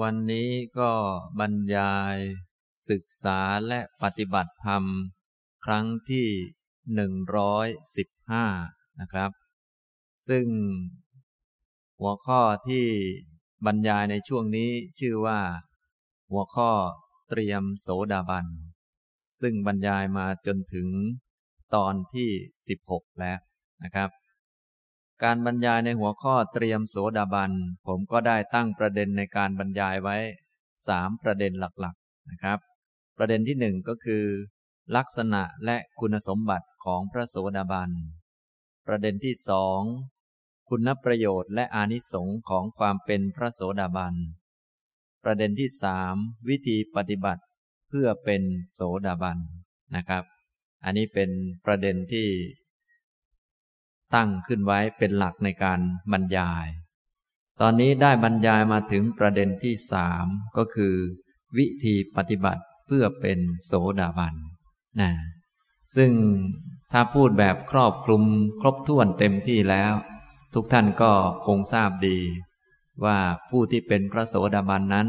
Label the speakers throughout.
Speaker 1: วันนี้ก็บรรยายศึกษาและปฏิบัติธรรม ครั้งที่หนึ่งร้อยสิบห้านะครับ ซึ่งหัวข้อที่บรรยายในช่วงนี้ชื่อว่า หัวข้อเตรียมโสดาบัน ซึ่งบรรยายมาจนถึงตอนที่สิบหกแล้วนะครับ การบรรยายในหัวข้อเตรียมโสดาบัน ผมก็ได้ตั้งประเด็นในการบรรยายไว้สามประเด็นหลักๆนะครับ ประเด็นที่หนึ่งก็คือ ลักษณะและคุณสมบัติของพระโสดาบัน ประเด็นที่สองคุณประโยชน์และอานิสงค์ของความเป็นพระโสดาบัน ประเด็นที่สามวิธีปฏิบัติเพื่อเป็นโสดาบันนะครับ อันนี้เป็นประเด็นที่ ตั้งขึ้นไว้เป็นหลักในการบรรยาย ตอนนี้ได้บรรยายมาถึงประเด็นที่สามก็คือ วิธีปฏิบัติเพื่อเป็นโสดาบันนะซึ่งถ้าพูดแบบครอบคลุมครบถ้วนเต็มที่แล้ว ทุกท่านก็คงทราบดี ว่าผู้ที่เป็นพระโสดาบันนั้น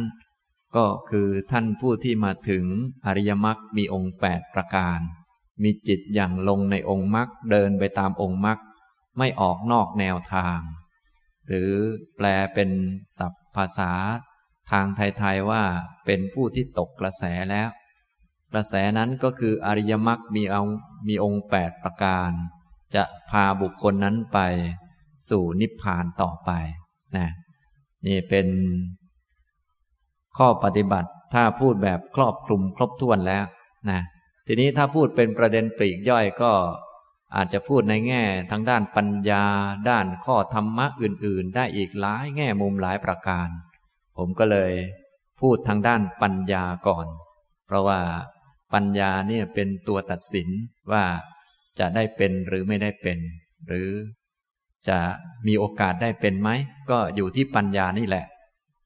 Speaker 1: ก็คือท่านผู้ที่มาถึงอริยมรรคมีองค์แปดประการ มีจิตอย่างลงในองค์มรรคเดินไปตามองค์มรรค ไม่ออกนอกแนวทาง หรือแปลเป็นศัพท์ภาษาทางไทยๆว่าเป็นผู้ที่ตกกระแสแล้ว กระแสนั้นก็คืออริยมรรคมีเอามีองค์แปดประการ จะพาบุคคลนั้นไป สู่นิพพานต่อไปนะนี่เป็นข้อปฏิบัติถ้าพูดแบบครอบคลุมครบถ้วนแล้วนะทีนี้ถ้าพูดเป็นประเด็นปลีกย่อยก็ อาจจะพูดในแง่ทั้งด้านปัญญา ด้านข้อธรรมะอื่น ๆ ได้อีกหลายแง่มุมหลายประการ ผมก็เลยพูดทางด้านปัญญาก่อน เพราะว่าปัญญาเนี่ยเป็นตัวตัดสินว่าจะได้เป็นหรือไม่ได้เป็น หรือจะมีโอกาสได้เป็นไหม ก็อยู่ที่ปัญญานี่แหละ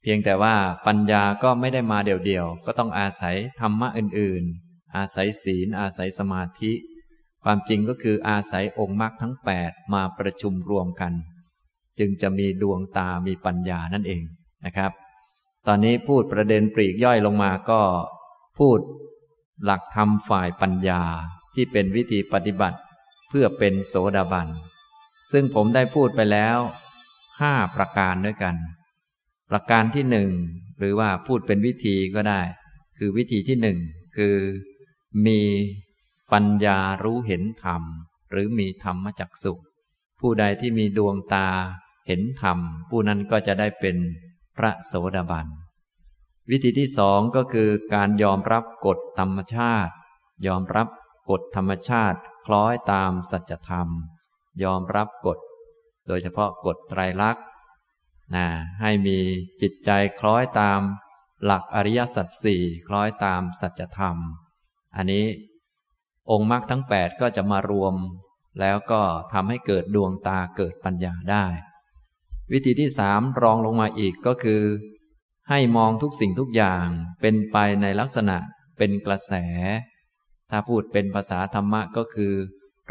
Speaker 1: เพียงแต่ว่าปัญญาก็ไม่ได้มาเดี่ยวๆ ก็ต้องอาศัยธรรมะอื่น ๆ อาศัยศีลอาศัยสมาธิ ความจริงก็คืออาศัยองค์มรรคทั้งแปดมาประชุมรวมกัน จึงจะมีดวงตามีปัญญานั่นเองนะครับ ตอนนี้พูดประเด็นปลีกย่อยลงมาก็พูดหลักธรรมฝ่ายปัญญาที่เป็นวิธีปฏิบัติ เพื่อเป็นโสดาบัน ซึ่งผมได้พูดไปแล้วห้าประการด้วยกัน ประการที่หนึ่งหรือว่าพูดเป็นวิธีก็ได้ คือวิธีที่หนึ่งคือมี ปัญญารู้เห็นธรรม หรือมีธรรมจักสุผู้ใดที่มีดวงตาเห็นธรรม ผู้นั้นก็จะได้เป็นพระโสดาบัน วิธีที่สองก็คือการยอมรับกฎธรรมชาติ ยอมรับกฎธรรมชาติคล้อยตามสัจธรรม ยอมรับกฎ โดยเฉพาะกฎไตรลักษณ์นะให้มีจิตใจคล้อยตาม หลักอริยสัจสี่คล้อยตามสัจธรรม อันนี้ องค์มรรคทั้งแปดก็จะมารวม แล้วก็ทำให้เกิดดวงตาเกิดปัญญาได้ วิธีที่สามรองลงมาอีกก็คือ ให้มองทุกสิ่งทุกอย่างเป็นไปในลักษณะเป็นกระแส ถ้าพูดเป็นภาษาธรรมะก็คือ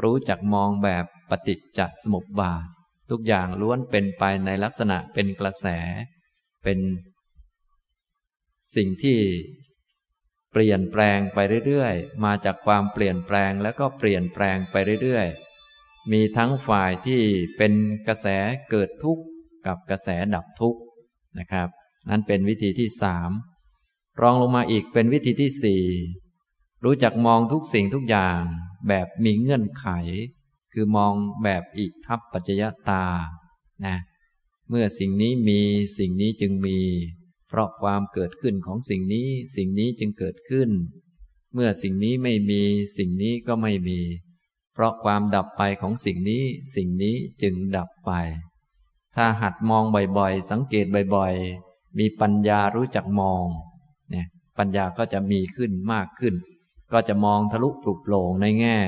Speaker 1: รู้จักมองแบบปฏิจจสมุปบาท ทุกอย่างล้วนเป็นไปในลักษณะเป็นกระแส เป็น สิ่งที่ เปลี่ยนแปลงไปเรื่อยๆ มาจากความเปลี่ยนแปลงแล้วก็เปลี่ยนแปลงไปเรื่อยๆ มีทั้งฝ่ายที่เป็นกระแสเกิดทุกข์กับกระแสดับทุกข์นะครับ นั่นเป็นวิธีที่สามรองลงมาอีกเป็นวิธีที่สี่รู้จักมองทุกสิ่งทุกอย่างแบบมีเงื่อนไข คือมองแบบอิทัปปัจจยตานะเมื่อสิ่งนี้มีสิ่งนี้จึงมี ราะความเกิดขึ้นของสิ่งนี้สิ่งนี้จึงเกิดขึ้น เมื่อสิ่งนี้ไม่มีสิ่งนี้ก็ไม่มี เพราะความดับไปของสิ่งนี้สิ่งนี้จึงดับไป ถ้าหัดมองบ่อยๆ สังเกตบ่อยๆ มีปัญญารู้จักมองเนี่ยปัญญาก็จะมีขึ้นมากขึ้น ก็จะมองทะลุปลุกโปร่งในแง่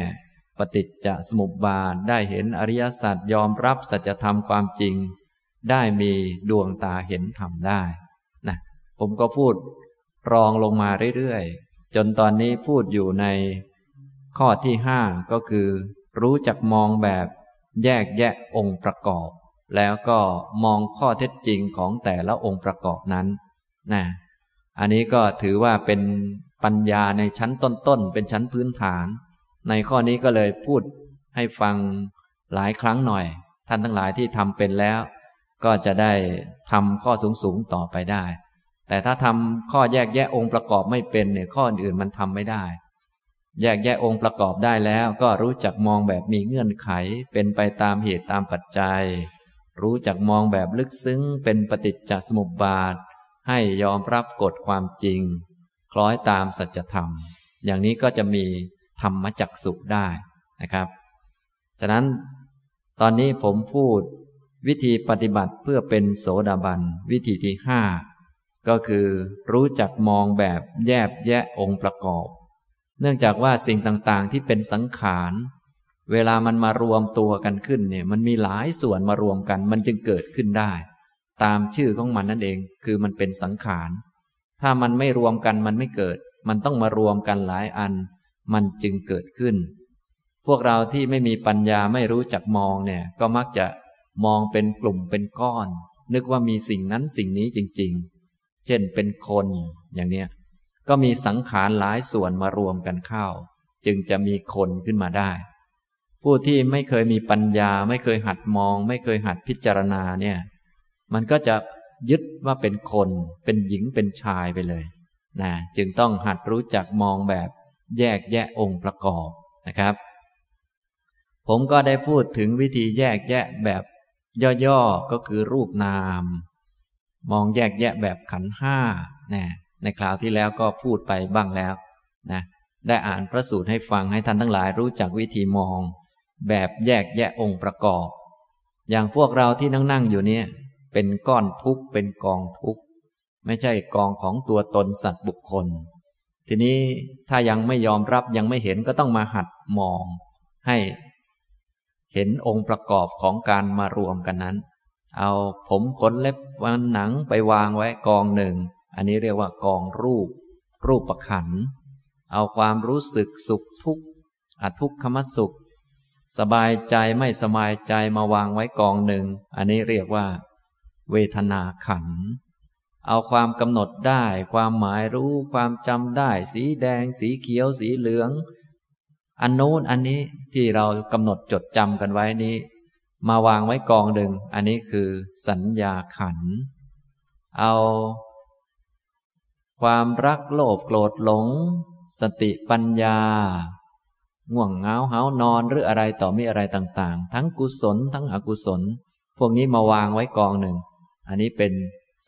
Speaker 1: ปฏิจจสมุปบาทได้เห็นอริยสัจยอมรับสัจธรรมความจริง ได้มีดวงตาเห็นธรรมได้ ผมก็พูดรองลงมาเรื่อยๆ จนตอนนี้พูดอยู่ในข้อที่ห้าก็คือ รู้จักมองแบบแยกแยะองค์ประกอบ แล้วก็มองข้อเท็จจริงของแต่ละองค์ประกอบนั้นนะอันนี้ก็ถือว่าเป็นปัญญาในชั้นต้นๆ เป็นชั้นพื้นฐาน ในข้อนี้ก็เลยพูดให้ฟังหลายครั้งหน่อย ท่านทั้งหลายที่ทำเป็นแล้ว ก็จะได้ทำข้อสูงๆต่อไปได้ แต่ถ้าทำข้อแยกแยะองค์ประกอบไม่เป็นเนี่ยข้ออื่นมันทำไม่ได้ แยกแยะองค์ประกอบได้แล้ว ก็รู้จักมองแบบมีเงื่อนไข เป็นไปตามเหตุตามปัจจัย รู้จักมองแบบลึกซึ้ง เป็นปฏิจจสมุปบาท ให้ยอมรับกฎความจริง คล้อยตามสัจธรรม อย่างนี้ก็จะมีธรรมจักสุได้นะครับ ฉะนั้นตอนนี้ผมพูดวิธีปฏิบัติเพื่อเป็นโสดาบัน วิธีที่ห้า ก็คือรู้จักมองแบบแยบแยะองค์ประกอบ เนื่องจากว่าสิ่งต่างๆที่เป็นสังขาร เวลามันมารวมตัวกันขึ้นเนี่ยมันมีหลายส่วนมารวมกัน มันจึงเกิดขึ้นได้ ตามชื่อของมันนั่นเอง คือมันเป็นสังขาร ถ้ามันไม่รวมกันมันไม่เกิด มันต้องมารวมกันหลายอัน มันจึงเกิดขึ้น พวกเราที่ไม่มีปัญญาไม่รู้จักมองเนี่ยก็มักจะมองเป็นกลุ่มเป็นก้อน นึกว่ามีสิ่งนั้นสิ่งนี้จริง ๆ เช่นเป็นคนอย่างเนี้ยก็มีสังขารหลายส่วนมารวมกันเข้า จึงจะมีคนขึ้นมาได้ ผู้ที่ไม่เคยมีปัญญา ไม่เคยหัดมอง ไม่เคยหัดพิจารณาเนี่ยมันก็จะยึดว่าเป็นคน เป็นหญิงเป็นชายไปเลยนะจึงต้องหัดรู้จักมองแบบแยกแยะองค์ประกอบนะครับ ผมก็ได้พูดถึงวิธีแยกแยะแบบย่อๆก็คือรูปนาม มองแยกแยะแบบขันห้านะในคราวที่แล้วก็พูดไปบ้างแล้วนะได้อ่านพระสูตรให้ฟังให้ท่านทั้งหลายรู้จักวิธีมอง แบบแยกแยะองค์ประกอบ อย่างพวกเราที่นั่งนั่งอยู่เนี่ย เป็นก้อนทุกข์เป็นกองทุกข์ไม่ใช่กองของตัวตนสัตว์บุคคล ทีนี้ถ้ายังไม่ยอมรับยังไม่เห็นก็ต้องมาหัดมอง ให้ เห็นองค์ประกอบของการมารวมกันนั้น เอาผมขนเล็บวันหนังไปวางไว้กองหนึ่ง อันนี้เรียกว่ากองรูป รูปประขัน เอาความรู้สึกสุขทุกข์อทุกขมสุข สบายใจไม่สบายใจมาวางไว้กองหนึ่ง อันนี้เรียกว่า เวทนาขัน เอาความกำหนดได้ ความหมายรู้ความจำได้ สีแดง สีเขียว สีเหลือง อันโน้นอันนี้ที่เรากำหนดจดจำกันไว้นี้ มาวางไว้กองหนึ่ง อันนี้คือสัญญาขัน เอา ความรักโลภโกรธหลง สติปัญญา ง่วงเงาเหานอนหรืออะไรต่อมีอะไรต่างๆ ทั้งกุศลทั้งอกุศล พวกนี้มาวางไว้กองหนึ่ง อันนี้เป็น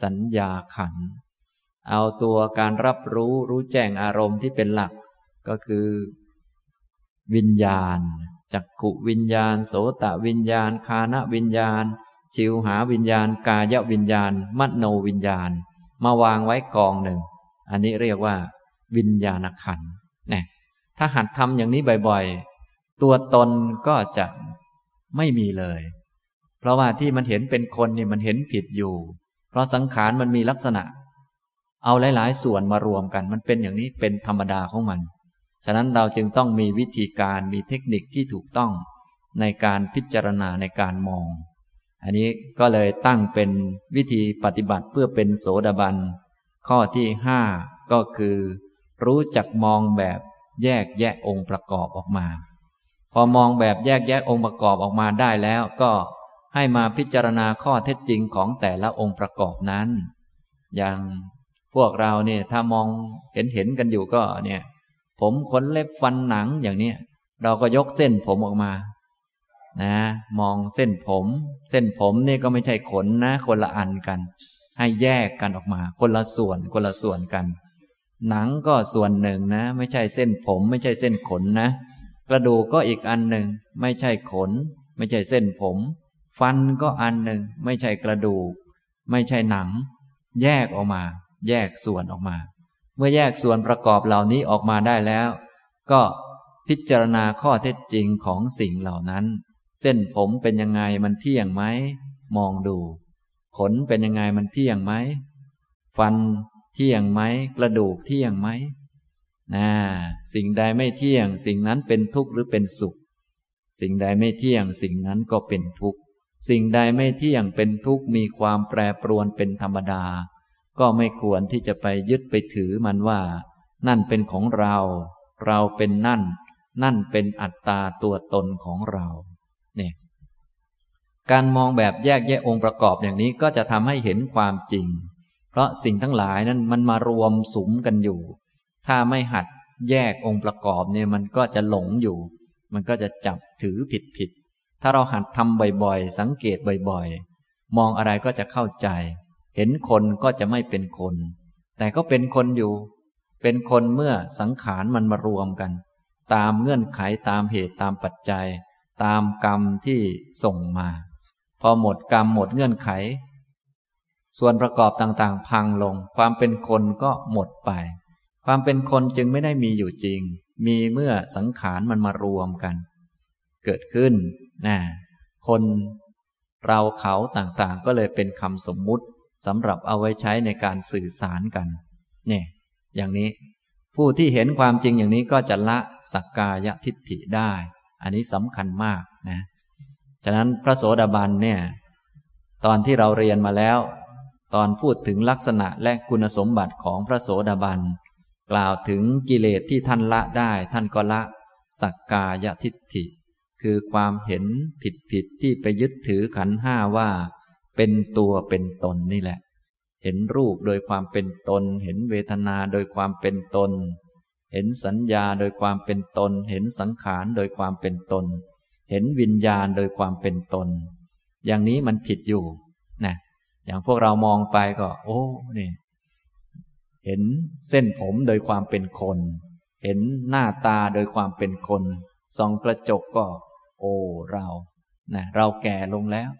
Speaker 1: สัญญาขัน เอาตัวการรับรู้รู้แจ้งอารมณ์ที่เป็นหลัก ก็คือ วิญญาณ จักขุวิญญาณ โสตวิญญาณ คานวิญญาณ ชิวหาวิญญาณ กายวิญญาณมโนวิญญาณ มาวางไว้กองหนึ่ง อันนี้เรียกว่า วิญญาณขันนี่ถ้าหัดทำอย่างนี้บ่อยๆ ตัวตนก็จะไม่มีเลย เพราะว่าที่มันเห็นเป็นคนนี่มันเห็นผิดอยู่ เพราะสังขารมันมีลักษณะ เอาหลาย ๆ ส่วนมารวมกัน มันเป็นอย่างนี้เป็นธรรมดาของมัน ฉะนั้นเราจึงต้องมีวิธีการมีเทคนิคที่ถูกต้องในการพิจารณาในการมอง อันนี้ก็เลยตั้งเป็นวิธีปฏิบัติเพื่อเป็นโสดาบัน ข้อที่ห้าก็คือ รู้จักมองแบบแยกแยะองค์ประกอบออกมา พอมองแบบแยกแยะองค์ประกอบออกมาได้แล้วก็ให้มาพิจารณาข้อเท็จจริงของแต่ละองค์ประกอบนั้น อย่างพวกเราเนี่ยถ้ามองเห็นเห็นกันอยู่ก็เนี่ย ผมขนเล็บฟันหนังอย่างนี้เราก็ยกเส้นผมออกมา นะ มองเส้นผม เส้นผมนี่ก็ไม่ใช่ขนนะ คนละอันกัน ให้แยกกันออกมา คนละส่วนคนละส่วนกัน หนังก็ส่วนหนึ่งนะ ไม่ใช่เส้นผม ไม่ใช่เส้นขนนะ กระดูกก็อีกอันหนึ่ง ไม่ใช่ขน ไม่ใช่เส้นผม ฟันก็อันหนึ่ง ไม่ใช่กระดูก ไม่ใช่หนัง แยกออกมา แยกส่วนออกมา มื่อแยกส่วนประกอบเหล่านี้ออกมาได้แล้ว ก็พิจารณาข้อเท็จจริงของสิ่งเหล่านั้น เส้นผมเป็นยังไงมันเที่ยงไหม มองดู ขนเป็นยังไงมันเที่ยงไหม ฟันเที่ยงไหม กระดูกเที่ยงไหมนะสิ่งใดไม่เที่ยง สิ่งนั้นเป็นทุกข์หรือเป็นสุข สิ่งใดไม่เที่ยง สิ่งนั้นก็เป็นทุกข์ สิ่งใดไม่เที่ยงเป็นทุกข์มีความแปรปรวนเป็นธรรมดา ก็ไม่ควรที่จะไปยึดไปถือมันว่า นั่นเป็นของเรา เราเป็นนั่น นั่นเป็นอัตตาตัวตนของเราเนี่ยการมองแบบแยกแยะองค์ประกอบอย่างนี้ก็จะทำให้เห็นความจริง เพราะสิ่งทั้งหลายนั้นมันมารวมสุมกันอยู่ ถ้าไม่หัดแยกองค์ประกอบเนี่ยมันก็จะหลงอยู่ มันก็จะจับถือผิดผิดถ้าเราหัดทำบ่อยๆ สังเกตบ่อยๆ มองอะไรก็จะเข้าใจ เห็นคนก็จะไม่เป็นคน แต่ก็เป็นคนอยู่ เป็นคนเมื่อสังขารมันมารวมกัน ตามเงื่อนไขตามเหตุตามปัจจัย ตามกรรมที่ส่งมา พอหมดกรรมหมดเงื่อนไข ส่วนประกอบต่างๆ พังลง ความเป็นคนก็หมดไป ความเป็นคนจึงไม่ได้มีอยู่จริง มีเมื่อสังขารมันมารวมกัน เกิดขึ้นนะคนเราเขาต่างๆ ก็เลยเป็นคำสมมุติ สำหรับเอาไว้ใช้ในการสื่อสารกัน เนี่ย อย่างนี้ผู้ที่เห็นความจริงอย่างนี้ก็จะละสักกายทิฏฐิได้ อันนี้สำคัญมากนะ ฉะนั้นพระโสดาบันเนี่ย ตอนที่เราเรียนมาแล้ว ตอนพูดถึงลักษณะและคุณสมบัติของพระโสดาบัน กล่าวถึงกิเลสที่ท่านละได้ ท่านก็ละสักกายทิฏฐิ คือความเห็นผิดผิดที่ไปยึดถือขันห้าว่า เป็นตัวเป็นตนนี่แหละ เห็นรูปโดยความเป็นตน เห็นเวทนาโดยความเป็นตน เห็นสัญญาโดยความเป็นตน เห็นสังขารโดยความเป็นตน เห็นวิญญาณโดยความเป็นตน อย่างนี้มันผิดอยู่นะอย่างพวกเรามองไปก็ โอ้นี่เห็นเส้นผมโดยความเป็นคน เห็นหน้าตาโดยความเป็นคนส่องกระจกก็ โอ้เรานะเราแก่ลงแล้ว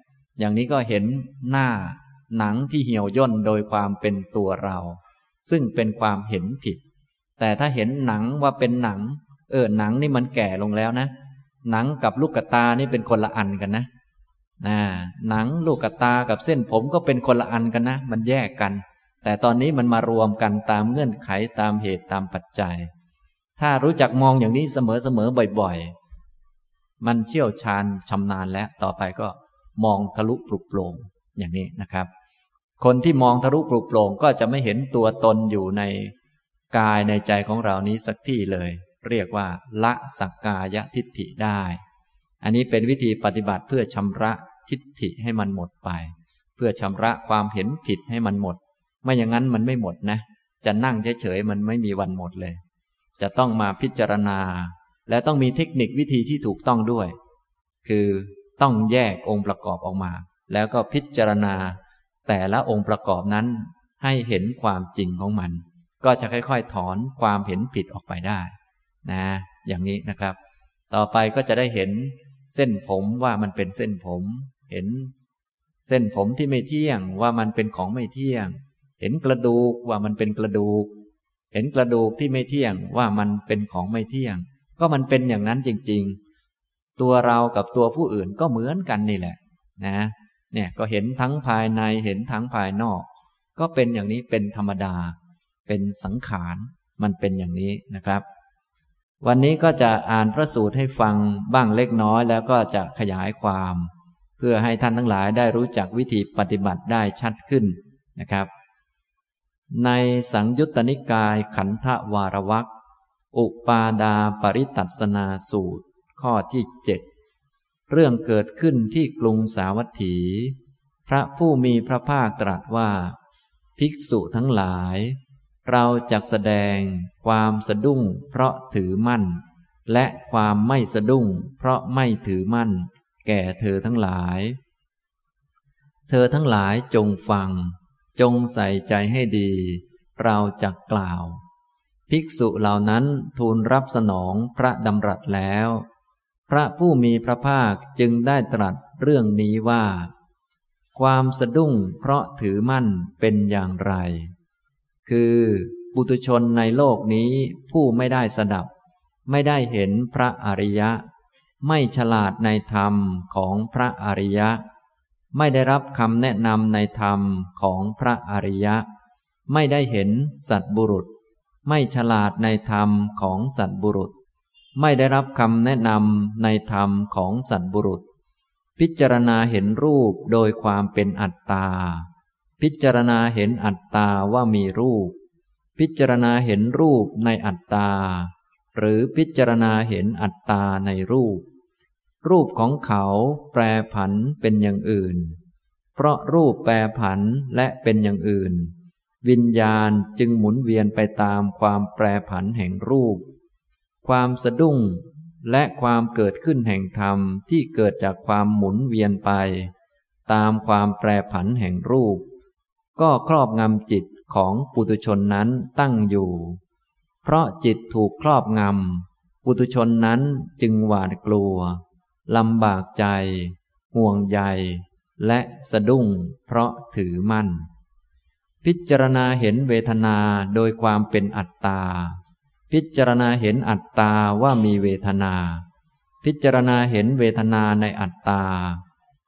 Speaker 1: อย่างนี้ก็เห็นหน้าหนังที่เหี่ยวย่นโดยความเป็นตัวเรา ซึ่งเป็นความเห็นผิด แต่ถ้าเห็นหนังว่าเป็นหนัง เออหนังนี่มันแก่ลงแล้วนะ หนังกับลูกตานี่เป็นคนละอันกันนะนะหนังลูกตากับเส้นผมก็เป็นคนละอันกันนะ มันแยกกัน แต่ตอนนี้มันมารวมกันตามเงื่อนไขตามเหตุตามปัจจัย ถ้ารู้จักมองอย่างนี้เสมอๆบ่อย ๆ มันเชี่ยวชาญชำนาญแล้วต่อไปก็ มองทะลุปลุกโปร่งอย่างนี้นะครับ คนที่มองทะลุปลุกโปร่งก็จะไม่เห็นตัวตนอยู่ในกายในใจของเรานี้สักที่เลย เรียกว่า ละสักกายทิฏฐิได้ อันนี้เป็นวิธีปฏิบัติเพื่อชำระทิฏฐิให้มันหมดไป เพื่อชำระความเห็นผิดให้มันหมด ไม่อย่างนั้นมันไม่หมดนะ จะนั่งเฉยๆมันไม่มีวันหมดเลย จะต้องมาพิจารณา และต้องมีเทคนิควิธีที่ถูกต้องด้วย คือ ต้องแยกองค์ประกอบออกมา แล้วก็พิจารณา แต่ละองค์ประกอบนั้น ให้เห็นความจริงของมัน ก็จะค่อยๆ ถอนความเห็นผิดออกไปได้ นะ อย่างนี้นะครับ ต่อไปก็จะได้เห็นเส้นผมว่ามันเป็นเส้นผม เห็นเส้นผมที่ไม่เที่ยงว่ามันเป็นของไม่เที่ยง เห็นกระดูกว่ามันเป็นกระดูก เห็นกระดูกที่ไม่เที่ยงว่ามันเป็นของไม่เที่ยง ก็มันเป็นอย่างนั้นจริง ๆ ตัวเรากับตัวผู้อื่นก็เหมือนกันนี่แหละ นะเนี่ยก็เห็นทั้งภายในเห็นทั้งภายนอก ก็เป็นอย่างนี้เป็นธรรมดา เป็นสังขารมันเป็นอย่างนี้นะครับ วันนี้ก็จะอ่านพระสูตรให้ฟังบ้างเล็กน้อย แล้วก็จะขยายความ เพื่อให้ท่านทั้งหลายได้รู้จักวิธีปฏิบัติได้ชัดขึ้นนะครับ ในสังยุตตนิกายขันธวารวักอุปาดาปริตัสนาสูตร ข้อที่เจ็ดเรื่องเกิดขึ้นที่กรุงสาวัตถี พระผู้มีพระภาคตรัสว่า ภิกษุทั้งหลาย เราจะแสดงความสะดุ้งเพราะถือมั่น และความไม่สะดุ้งเพราะไม่ถือมั่น แก่เธอทั้งหลาย เธอทั้งหลายจงฟัง จงใส่ใจให้ดี เราจะกล่าว ภิกษุเหล่านั้นทูลรับสนองพระดำรัสแล้ว พระผู้มีพระภาคจึงได้ตรัสเรื่องนี้ว่า ความสะดุ้งเพราะถือมั่นเป็นอย่างไร คือบุตุชนในโลกนี้ผู้ไม่ได้สดับ ไม่ได้เห็นพระอริยะ ไม่ฉลาดในธรรมของพระอริยะ ไม่ได้รับคำแนะนำในธรรมของพระอริยะ ไม่ได้เห็นสัตบุรุษ ไม่ฉลาดในธรรมของสัตบุรุษ ไม่ได้รับคำแนะนำในธรรมของสัตบุรุษ พิจารณาเห็นรูปโดยความเป็นอัตตาพพิจารณาเห็นอัตตาว่ามีรูป พิจารณาเห็นรูปในอัตตา หรือพิจารณาเห็นอัตตาในรูป รูปของเขาแปรผันเป็นอย่างอื่น เพราะรูปแปรผันและเป็นอย่างอื่น วิญญาณจึงหมุนเวียนไปตามความแปรผันแห่งรูป ความสะดุ้ง และความเกิดขึ้นแห่งธรรมที่เกิดจากความหมุนเวียนไป ตามความแปรผันแห่งรูป ก็ครอบงำจิตของปุตุชนนั้นตั้งอยู่ เพราะจิตถูกครอบงำปุตุชนนั้นจึงหวาดกลัวลำบากใจ ห่วงใย และสะดุ้งเพราะถือมั่น พิจารณาเห็นเวทนาโดยความเป็นอัตตา พิจารณาเห็นอัตตาว่ามีเวทนา พิจารณาเห็นเวทนาในอัตตา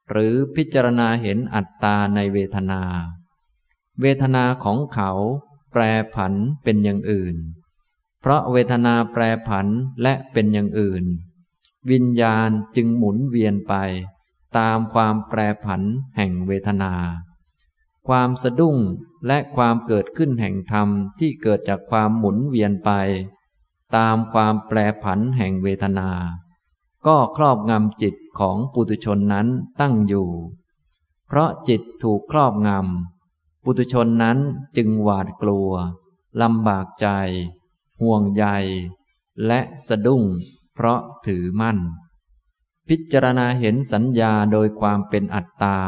Speaker 1: หรือพิจารณาเห็นอัตตาในเวทนา เวทนาของเขาแปรผันเป็นอย่างอื่น เพราะเวทนาแปรผันและเป็นอย่างอื่น วิญญาณจึงหมุนเวียนไป ตามความแปรผันแห่งเวทนา ความสะดุ้งและความเกิดขึ้นแห่งธรรมที่เกิดจากความหมุนเวียนไป ตามความแปรผันแห่งเวทนา ก็ครอบงำจิตของปุตุชนนั้นตั้งอยู่ เพราะจิตถูกครอบงำปุตุชนนั้นจึงหวาดกลัวลำบากใจ ห่วงใย และสะดุ้ง เพราะถือมั่น พิจารณาเห็นสัญญาโดยความเป็นอัตตา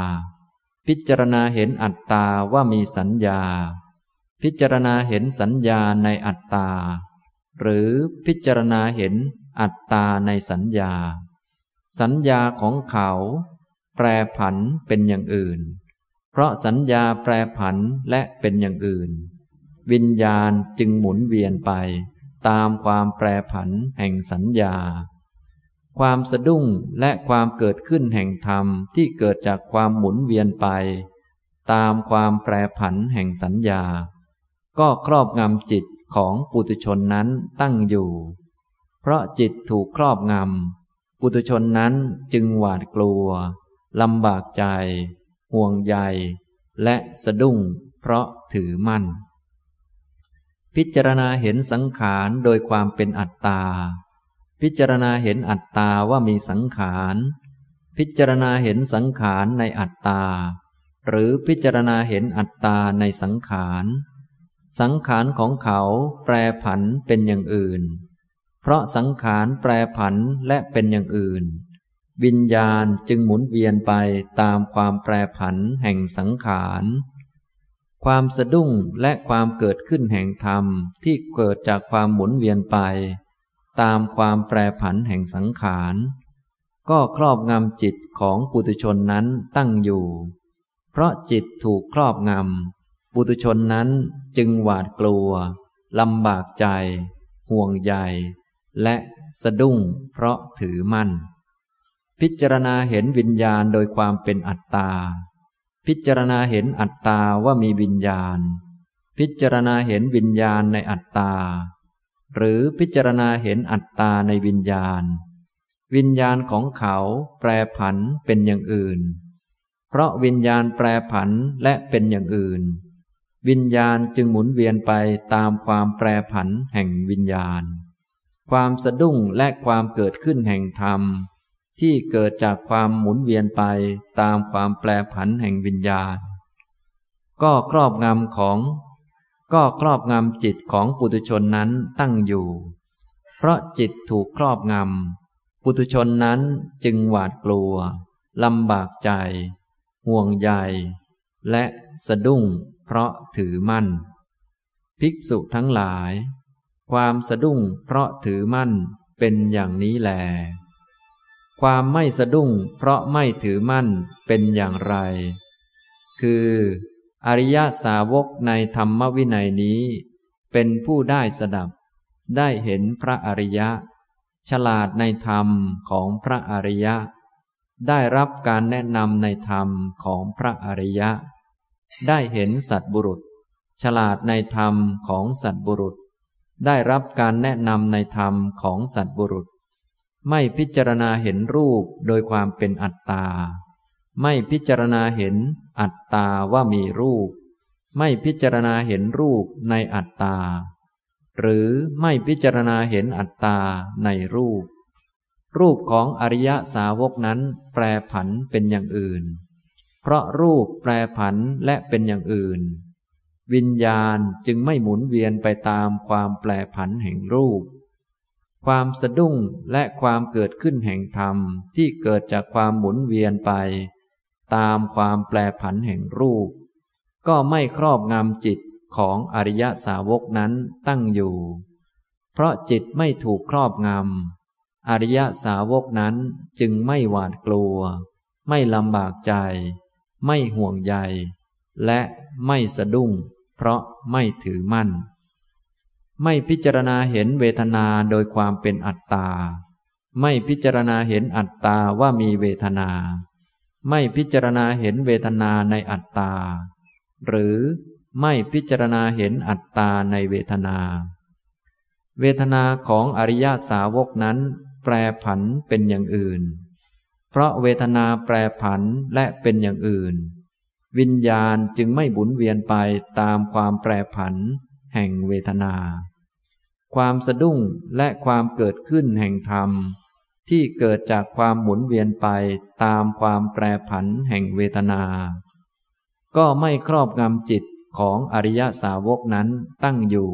Speaker 1: พิจารณาเห็นอัตตาว่ามีสัญญา พิจารณาเห็นสัญญาในอัตตา หรือพิจารณาเห็นอัตตาในสัญญา สัญญาของเขา แปรผันเป็นอย่างอื่น เพราะสัญญาแปรผันและเป็นอย่างอื่น วิญญาณจึงหมุนเวียนไป ตามความแปรผันแห่งสัญญา ความสะดุ้งและความเกิดขึ้นแห่งธรรมที่เกิดจากความหมุนเวียนไป ตามความแปรผันแห่งสัญญา ก็ครอบงำจิต ของปุตุชนนั้นตั้งอยู่ เพราะจิตถูกครอบงำ ปุตุชนนั้นจึงหวาดกลัวลำบากใจ ห่วงใย และสะดุ้งเพราะถือมั่น พิจารณาเห็นสังขารโดยความเป็นอัตตา พิจารณาเห็นอัตตาว่ามีสังขาร พิจารณาเห็นสังขารในอัตตา หรือพิจารณาเห็นอัตตาในสังขาร สังขารของเขาแปรผันเป็นอย่างอื่น เพราะสังขารแปรผันและเป็นอย่างอื่น วิญญาณจึงหมุนเวียนไปตามความแปรผันแห่งสังขารความสะดุ้งและความเกิดขึ้นแห่งธรรมที่เกิดจากความหมุนเวียนไป ตามความแปรผันแห่งสังขาร ก็ครอบงำจิตของปุตุชนนั้นตั้งอยู่ เพราะจิตถูกครอบงำ ปุตุชนนั้นจึงหวาดกลัวลำบากใจ ห่วงใยและสะดุ้งเพราะถือมั่น พิจารณาเห็นวิญญาณโดยความเป็นอัตตา พิจารณาเห็นอัตตาว่ามีวิญญาณ พิจารณาเห็นวิญญาณในอัตตา หรือพิจารณาเห็นอัตตาในวิญญาณ วิญญาณของเขาแปรผันเป็นอย่างอื่น เพราะวิญญาณแปรผันและเป็นอย่างอื่น วิญญาณจึงหมุนเวียนไปตามความแปรผันแห่งวิญญาณ ความสะดุ้งและความเกิดขึ้นแห่งธรรม ที่เกิดจากความหมุนเวียนไปตามความแปรผันแห่งวิญญาณ ก็ครอบงำของ ก็ครอบงำจิตของปุถุชนนั้นตั้งอยู่ เพราะจิตถูกครอบงำปุถุชนนั้นจึงหวาดกลัวลำบากใจ ห่วงใยและสะดุ้ง เพราะถือมั่น ภิกษุทั้งหลาย ความสะดุ้งเพราะถือมั่นเป็นอย่างนี้แล ความไม่สะดุ้งเพราะไม่ถือมั่นเป็นอย่างไร คือ อริยสาวกในธรรมวินัยนี้ เป็นผู้ได้สดับ ได้เห็นพระอริยะ ฉลาดในธรรมของพระอริยะ ได้รับการแนะนำในธรรมของพระอริยะ ได้เห็นสัตบุรุษ ฉลาดในธรรมของสัตบุรุษ ได้รับการแนะนำในธรรมของสัตบุรุษ ไม่พิจารณาเห็นรูปโดยความเป็นอัตตา ไม่พิจารณาเห็นอัตตาว่ามีรูป ไม่พิจารณาเห็นรูปในอัตตา หรือไม่พิจารณาเห็นอัตตาในรูป รูปของอริยสาวกนั้นแปรผันเป็นอย่างอื่น เพราะรูปแปรผันและเป็นอย่างอื่น วิญญาณจึงไม่หมุนเวียนไปตามความแปรผันแห่งรูป ความสะดุ้งและความเกิดขึ้นแห่งธรรมที่เกิดจากความหมุนเวียนไป ตามความแปรผันแห่งรูป ก็ไม่ครอบงำจิตของอริยสาวกนั้นตั้งอยู่ เพราะจิตไม่ถูกครอบงำอริยสาวกนั้นจึงไม่หวาดกลัว ไม่ลำบากใจ ไม่ห่วงใย และไม่สะดุ้ง เพราะไม่ถือมั่น ไม่พิจารณาเห็นเวทนาโดยความเป็นอัตตา ไม่พิจารณาเห็นอัตตาว่ามีเวทนา ไม่พิจารณาเห็นเวทนาในอัตตา หรือไม่พิจารณาเห็นอัตตาในเวทนา เวทนาของอริยสาวกนั้น แปรผันเป็นอย่างอื่น เพราะเวทนาแปรผันและเป็นอย่างอื่น วิญญาณจึงไม่บุนเวียนไปตามความแปรผัน แห่งเวทนา ความสะดุ้งและความเกิดขึ้นแห่งธรรม ที่เกิดจากความหมุนเวียนไปตามความแปรผันแห่งเวทนา ก็ไม่ครอบงำจิตของอริยสาวกนั้นตั้งอยู่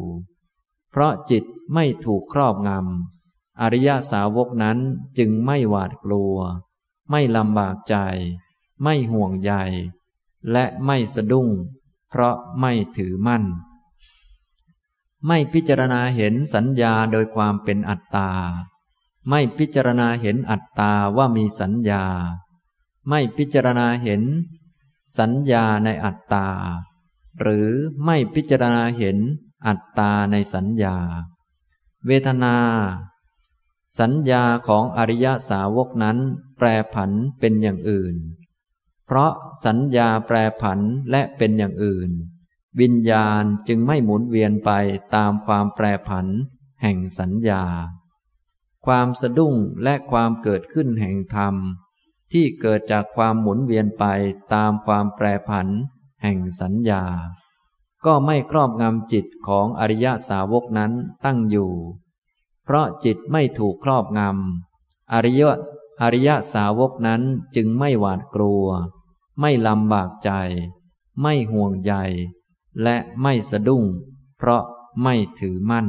Speaker 1: เพราะจิตไม่ถูกครอบงำอริยสาวกนั้นจึงไม่หวาดกลัว ไม่ลำบากใจ ไม่ห่วงใย และไม่สะดุ้ง เพราะไม่ถือมั่น ไม่พิจารณาเห็นสัญญาโดยความเป็นอัตตา ไม่พิจารณาเห็นอัตตาว่ามีสัญญา ไม่พิจารณาเห็น สัญญาในอัตตา หรือไม่พิจารณาเห็นอัตตาในสัญญา เวทนา สัญญาของอริยสาวกนั้น แปรผันเป็นอย่างอื่น เพราะสัญญาแปรผันและเป็นอย่างอื่น วิญญาณจึงไม่หมุนเวียนไปตามความแปรผัน แห่งสัญญา ความสะดุ้งและความเกิดขึ้นแห่งธรรม ที่เกิดจากความหมุนเวียนไปตามความแปรผัน แห่งสัญญา ก็ไม่ครอบงำจิตของอริยสาวกนั้นตั้งอยู่ เพราะจิตไม่ถูกครอบงำ อริยอริยสาวกนั้นจึงไม่หวาดกลัว ไม่ลำบากใจ ไม่ห่วงใย และไม่สะดุ้ง เพราะไม่ถือมั่น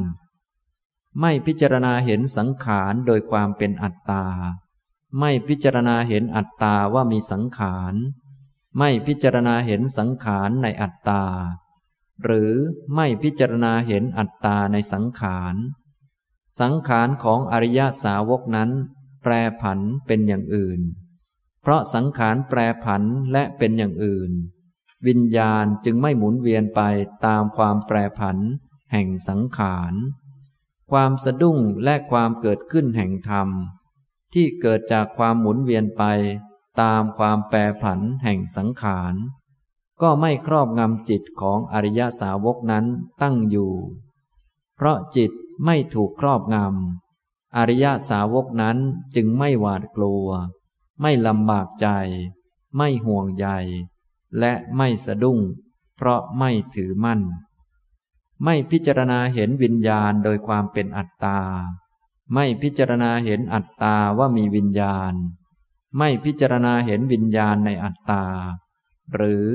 Speaker 1: ไม่พิจารณาเห็นสังขารโดยความเป็นอัตตา ไม่พิจารณาเห็นอัตตาว่ามีสังขาร ไม่พิจารณาเห็นสังขารในอัตตา หรือไม่พิจารณาเห็นอัตตาในสังขาร สังขารของอริยสาวกนั้น แปรผันเป็นอย่างอื่น เพราะสังขารแปรผันและเป็นอย่างอื่น วิญญาณจึงไม่หมุนเวียนไปตามความแปรผัน แห่งสังขาร ความสะดุ้งและความเกิดขึ้นแห่งธรรม ที่เกิดจากความหมุนเวียนไปตามความแปรผันแห่งสังขาร ก็ไม่ครอบงำจิตของอริยสาวกนั้นตั้งอยู่ เพราะจิต ไม่ถูกครอบงำ อริยสาวกนั้นจึงไม่หวาดกลัว ไม่ลำบากใจ ไม่ห่วงใย และไม่สะดุ้ง เพราะไม่ถือมั่น ไม่พิจารณาเห็นวิญญาณโดยความเป็นอัตตา ไม่พิจารณาเห็นอัตตาว่ามีวิญญาณ ไม่พิจารณาเห็นวิญญาณในอัตตา หรือ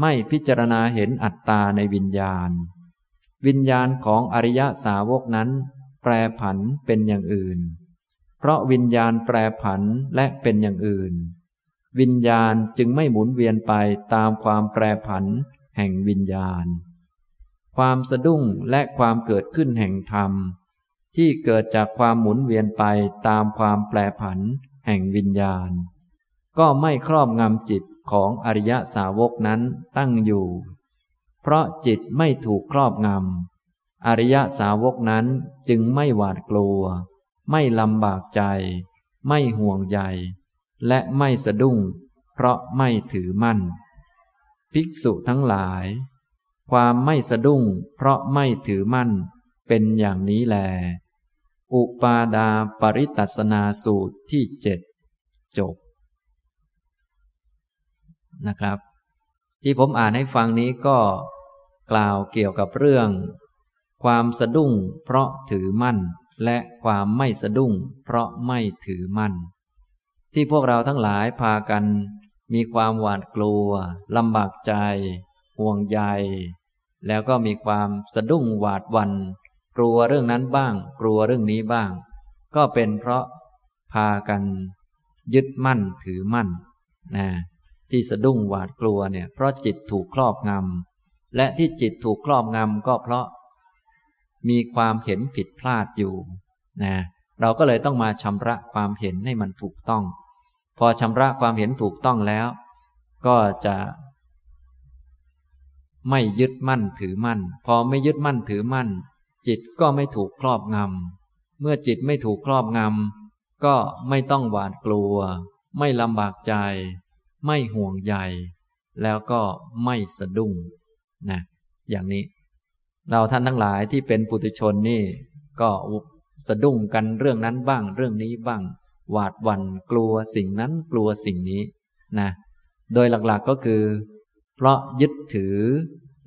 Speaker 1: ไม่พิจารณาเห็นอัตตาในวิญญาณ วิญญาณของอริยสาวกนั้น แปรผันเป็นอย่างอื่น เพราะวิญญาณแปรผันและเป็นอย่างอื่น วิญญาณจึงไม่หมุนเวียนไปตามความแปรผันแห่งวิญญาณ ความสะดุ้งและความเกิดขึ้นแห่งธรรม ที่เกิดจากความหมุนเวียนไปตามความแปรผันแห่งวิญญาณ ก็ไม่ครอบงำจิตของอริยสาวกนั้นตั้งอยู่ เพราะจิตไม่ถูกครอบงำ อริยสาวกนั้นจึงไม่หวาดกลัว ไม่ลำบากใจ ไม่ห่วงใยและไม่สะดุ้ง เพราะไม่ถือมั่น ภิกษุทั้งหลาย ความไม่สะดุ้ง เพราะไม่ถือมั่น เป็นอย่างนี้แล อุปาดาปริตัสนาสูตรที่เจ็ดจบนะครับ ที่ผมอ่านให้ฟังนี้ก็ กล่าวเกี่ยวกับเรื่อง ความสะดุ้งเพราะถือมั่น และความไม่สะดุ้ง เพราะไม่ถือมั่น ที่พวกเราทั้งหลายพากัน มีความหวาดกลัวลำบากใจ ห่วงใย แล้วก็มีความสะดุ้งหวาดวัน กลัวเรื่องนั้นบ้าง กลัวเรื่องนี้บ้าง ก็เป็นเพราะพากัน ยึดมั่นถือมั่นนะที่สะดุ้งหวาดกลัวเนี่ยเพราะจิตถูกครอบงำ และที่จิตถูกครอบงำก็เพราะ มีความเห็นผิดพลาดอยู่นะเราก็เลยต้องมาชำระความเห็นให้มันถูกต้อง พอชำระความเห็นถูกต้องแล้ว ก็จะไม่ยึดมั่นถือมั่น พอไม่ยึดมั่นถือมั่น จิตก็ไม่ถูกครอบงำ เมื่อจิตไม่ถูกครอบงำ ก็ไม่ต้องหวาดกลัว ไม่ลำบากใจ ไม่ห่วงใยแล้วก็ไม่สะดุ้ง นะอย่างนี้ เราท่านทั้งหลายที่เป็นปุถุชนนี่ ก็สะดุ้งกันเรื่องนั้นบ้าง เรื่องนี้บ้าง หวาดวันกลัวสิ่งนั้นกลัวสิ่งนี้นะโดยหลักๆก็คือ เพราะยึดถือ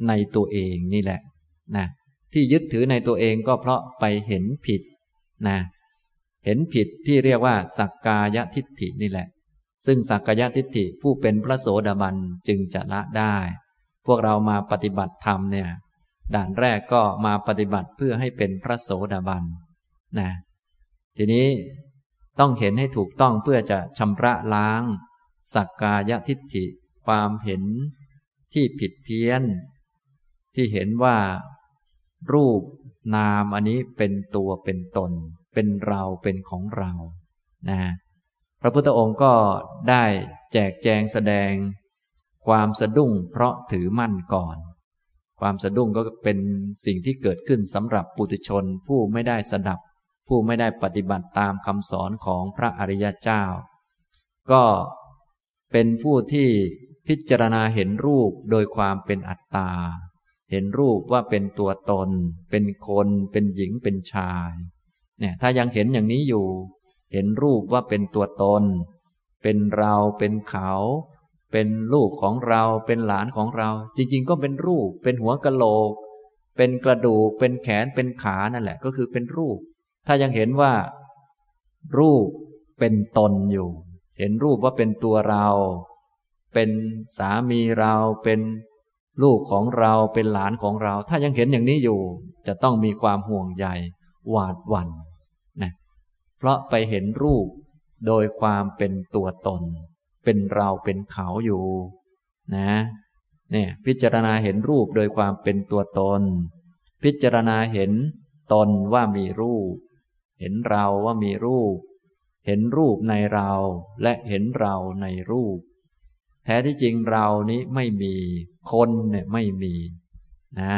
Speaker 1: ในตัวเองนี่แหละนะที่ยึดถือในตัวเองก็เพราะไปเห็นผิดนะเห็นผิดที่เรียกว่า สักกายทิฏฐินี่แหละ ซึ่งสักกายทิฏฐิผู้เป็นพระโสดาบันจึงจะละได้ พวกเรามาปฏิบัติธรรมเนี่ยด่านแรกก็มาปฏิบัติเพื่อให้เป็นพระโสดาบันนะทีนี้ต้องเห็นให้ถูกต้องเพื่อจะชำระล้าง สักกายทิฏฐิ ความเห็นที่ผิดเพี้ยน ที่เห็นว่า รูปนามอันนี้เป็นตัวเป็นตน เป็นเราเป็นของเรานะพระพุทธองค์ก็ได้แจกแจงแสดง ความสะดุ้งเพราะถือมั่นก่อน ความสะดุ้งก็เป็นสิ่งที่เกิดขึ้นสำหรับปุถุชนผู้ไม่ได้สดับ ผู้ไม่ได้ปฏิบัติตามคำสอนของพระอริยเจ้า ก็เป็นผู้ที่พิจารณาเห็นรูปโดยความเป็นอัตตา เห็นรูปว่าเป็นตัวตน เป็นคน เป็นหญิง เป็นชาย เนี่ย ถ้ายังเห็นอย่างนี้อยู่ เห็นรูปว่าเป็นตัวตน เป็นเรา เป็นเขา เป็นลูกของเราเป็นหลานของเรา จริง ๆ ก็เป็นรูป เป็นหัวกะโหลก เป็นกระดูก เป็นแขนเป็นขานั่นแหละ ก็คือเป็นรูป ถ้ายังเห็นว่า รูปเป็นตนอยู่ เห็นรูปว่าเป็นตัวเรา เป็นสามีเราเป็นลูกของเราเป็นหลานของเรา ถ้ายังเห็นอย่างนี้อยู่ จะต้องมีความห่วงใยหวาดหวั่นนะเพราะไปเห็นรูปโดยความเป็นตัวตน เป็นเราเป็นเขาอยู่ นะเนี่ยพิจารณาเห็นรูปโดยความเป็นตัวตน พิจารณาเห็นตนว่ามีรูป เห็นเราว่ามีรูป เห็นรูปในเราและเห็นเราในรูป แท้ที่จริงเรานี้ไม่มีคนเนี่ยไม่มีนะ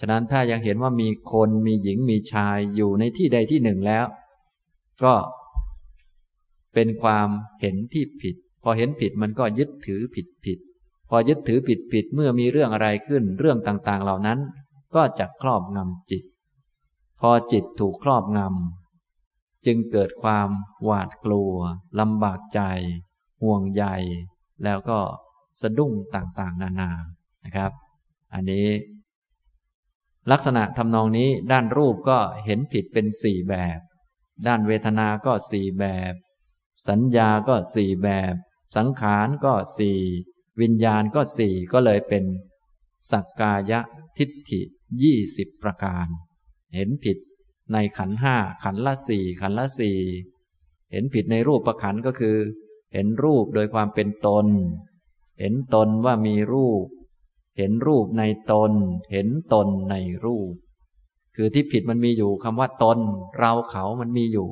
Speaker 1: ฉะนั้นถ้ายังเห็นว่ามีคนมีหญิงมีชายอยู่ในที่ใดที่หนึ่งแล้ว ก็เป็นความเห็นที่ผิด พอเห็นผิดมันก็ยึดถือผิดผิด พอยึดถือผิดผิดเมื่อมีเรื่องอะไรขึ้นเรื่องต่างๆ เหล่านั้น ก็จะครอบงำจิต พอจิตถูกครอบงำจึงเกิดความหวาดกลัวลำบากใจ ห่วงใยแล้วก็สะดุ้งต่างๆ นานานะครับ อันนี้ ลักษณะทำนองนี้ด้านรูปก็เห็นผิดเป็นสี่แบบ ด้านเวทนา ก็สี่แบบ สัญญาก็สี่แบบ สังขารก็สี่วิญญาณก็สี่ก็เลยเป็นสักกายทิฏฐิยี่สิบประการ เห็นผิดในขันห้าขันละสี่ขันละสี่เห็นผิดในรูปประขันก็คือ เห็นรูปโดยความเป็นตน เห็นตนว่ามีรูป เห็นรูปในตน เห็นตนในรูป คือที่ผิดมันมีอยู่คำว่าตน เราเขามันมีอยู่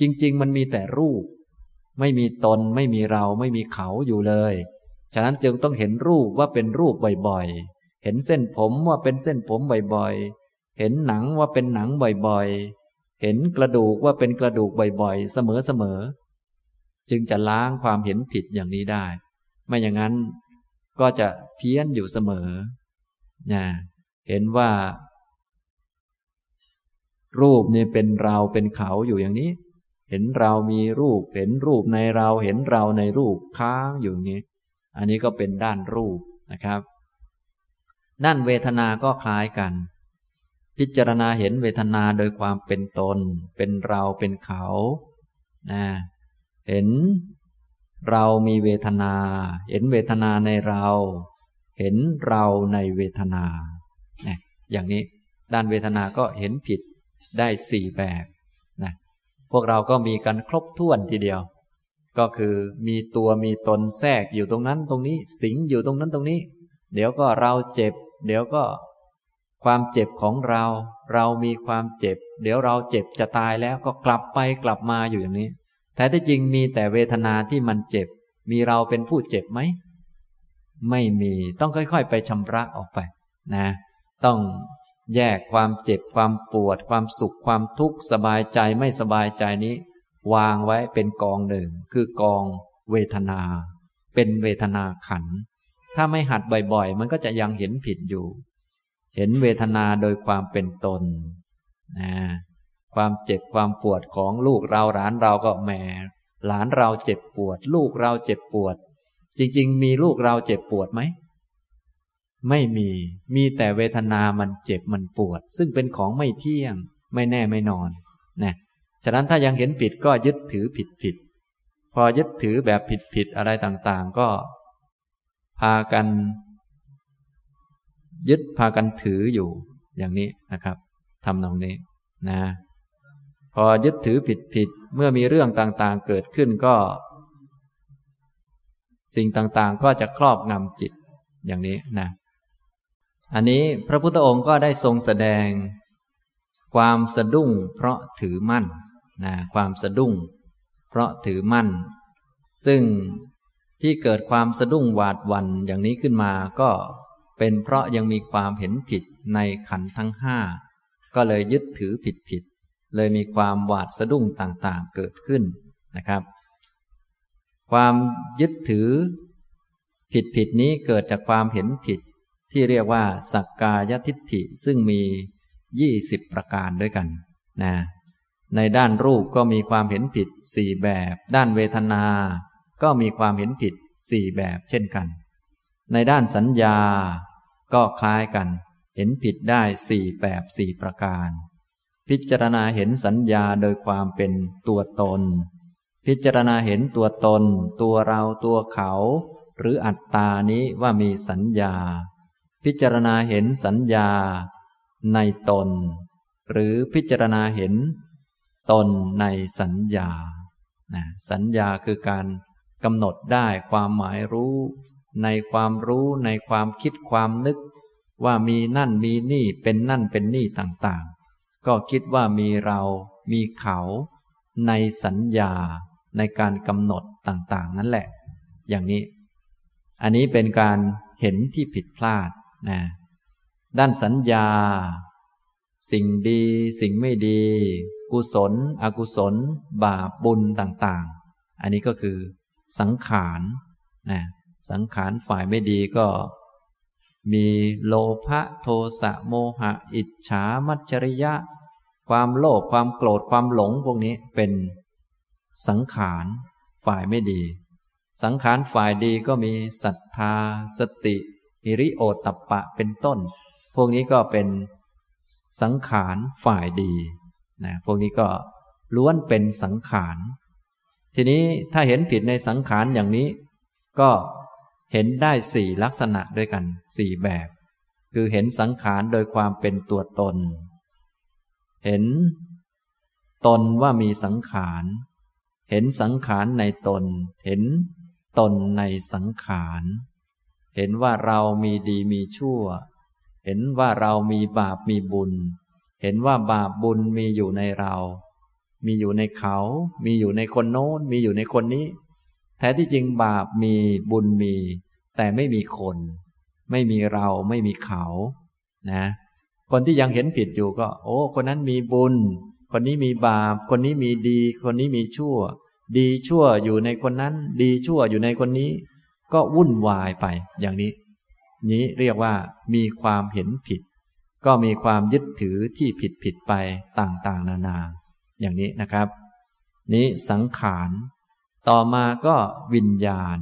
Speaker 1: จริง ๆ มันมีแต่รูป ไม่มีตนไม่มีเราไม่มีเขาอยู่เลย ฉะนั้นจึงต้องเห็นรูปว่าเป็นรูปบ่อยๆ เห็นเส้นผมว่าเป็นเส้นผมบ่อยๆ เห็นหนังว่าเป็นหนังบ่อยๆ เห็นกระดูกว่าเป็นกระดูกบ่อยๆ เสมอๆ จึงจะล้างความเห็นผิดอย่างนี้ได้ ไม่อย่างนั้นก็จะเพี้ยนอยู่เสมอนะเห็นว่า รูปนี่เป็นเราเป็นเขาอยู่อย่างนี้ เห็นเรามีรูป เห็นรูปในเราเห็นเราในรูปค้างอยู่อย่างนี้ อันนี้ก็เป็นด้านรูปนะครับ ด้านเวทนา ก็คล้ายกัน พิจารณาเห็นเวทนาโดยความเป็นตน เป็นเราเป็นเขานะเห็นเรามีเวทนา เห็นเวทนาในเรา เห็นเราในเวทนานะอย่างนี้ ด้านเวทนาก็เห็นผิดได้สี่แบบ พวกเราก็มีกันครบถ้วนทีเดียว ก็คือมีตัวมีตนแทรกอยู่ตรงนั้นตรงนี้สิงอยู่ตรงนั้นตรงนี้ เดี๋ยวก็เราเจ็บ เดี๋ยวก็ ความเจ็บของเรา เรามีความเจ็บ เดี๋ยวเราเจ็บจะตายแล้วก็กลับไปกลับมาอยู่อย่างนี้ แต่ที่จริงมีแต่เวทนาที่มันเจ็บ มีเราเป็นผู้เจ็บไหมไม่มีต้องค่อย ๆ ไปชำระออกไป นะ ต้อง แยกความเจ็บความปวด ความสุขความทุกข์สบายใจไม่สบายใจนี้ วางไว้เป็นกองหนึ่ง คือกองเวทนา เป็นเวทนาขัน ถ้าไม่หัดบ่อยๆ มันก็จะยังเห็นผิดอยู่ เห็นเวทนาโดยความเป็นตนนะความเจ็บความปวดของลูกเราหลานเราก็แหมหลานเราเจ็บปวด ลูกเราเจ็บปวด จริง ๆ มีลูกเราเจ็บปวดไหม ไม่มี มีแต่เวทนามันเจ็บมันปวด ซึ่งเป็นของไม่เที่ยง ไม่แน่ไม่นอนนะฉะนั้นถ้ายังเห็นผิดก็ยึดถือผิดผิด พอยึดถือแบบผิดผิดอะไรต่างๆ ก็ พากัน ยึดพากันถืออยู่อย่างนี้นะครับทำตรงนี้นะ พอยึดถือผิดผิดเมื่อมีเรื่องต่างๆ เกิดขึ้นก็ สิ่งต่างๆ ก็จะครอบงำจิตอย่างนี้นะ อันนี้พระพุทธองค์ก็ได้ทรงแสดง ความสะดุ้งเพราะถือมั่นนะความสะดุ้ง เพราะถือมั่น ซึ่งที่เกิดความสะดุ้งหวาดวันอย่างนี้ขึ้นมาก็เป็นเพราะยังมีความเห็นผิดในขันทั้งห้าก็เลยยึดถือผิดผิดเลยมีความหวาดสะดุ้งต่างๆเกิดขึ้นนะครับ ความยึดถือผิดผิดนี้เกิดจากความเห็นผิด ที่เรียกว่า สักกายทิฏฐิซึ่งมียี่สิบประการด้วยกันนะในด้านรูปก็มีความเห็นผิดสี่แบบ ด้านเวทนา ก็มีความเห็นผิดสี่แบบเช่นกัน ในด้านสัญญา ก็คล้ายกัน เห็นผิดได้สี่แบบสี่ประการ พิจารณาเห็นสัญญาโดยความเป็นตัวตน พิจารณาเห็นตัวตน ตัวเราตัวเขา หรืออัตตานี้ว่ามีสัญญา พิจารณาเห็นสัญญาในตน หรือพิจารณาเห็นตนในสัญญานะสัญญาคือการกำหนดได้ความหมายรู้ ในความรู้ในความคิดความนึก ว่ามีนั่นมีนี่เป็นนั่นเป็นนี่ต่างๆ ก็คิดว่ามีเรามีเขา ในสัญญาในการกำหนดต่างๆ นั่นแหละ อย่างนี้ อันนี้เป็นการเห็นที่ผิดพลาด นะด้านสัญญา สิ่งดี สิ่งไม่ดี กุศล อกุศล บาปบุญต่างๆ อันนี้ก็คือสังขารนะสังขารฝ่ายไม่ดีก็ มีโลภะโทสะโมหะ อิจฉามัจฉริยะ ความโลภความโกรธความหลงพวกนี้เป็นสังขารฝ่ายไม่ดี สังขารฝ่ายดีก็มีศรัทธา สติ อิริโอตัปปะเป็นต้น พวกนี้ก็เป็นสังขารฝ่ายดีนะพวกนี้ก็ล้วนเป็นสังขาร ทีนี้ถ้าเห็นผิดในสังขารอย่างนี้ ก็เห็นได้สี่ลักษณะด้วยกันสี่แบบ คือเห็นสังขารโดยความเป็นตัวตน เห็นตนว่ามีสังขาร เห็นสังขารในตน เห็นตนในสังขาร เห็นว่าเรามีดีมีชั่ว เห็นว่าเรามีบาปมีบุญ เห็นว่าบาปบุญมีอยู่ในเรา มีอยู่ในเขา มีอยู่ในคนโน้น มีอยู่ในคนนี้ แท้ที่จริงบาปมีบุญมี แต่ไม่มีคน ไม่มีเราไม่มีเขา นะ คนที่ยังเห็นผิดอยู่ก็ โอ้ คนนั้นมีบุญ คนนี้มีบาป คนนี้มีดี คนนี้มีชั่ว ดีชั่วอยู่ในคนนั้น ดีชั่วอยู่ในคนนี้ ก็วุ่นวายไปอย่างนี้ นี้เรียกว่ามีความเห็นผิด ก็มีความยึดถือที่ผิดผิดไปต่างๆ นานา อย่างนี้นะครับ นี้สังขารต่อมาก็วิญญาณ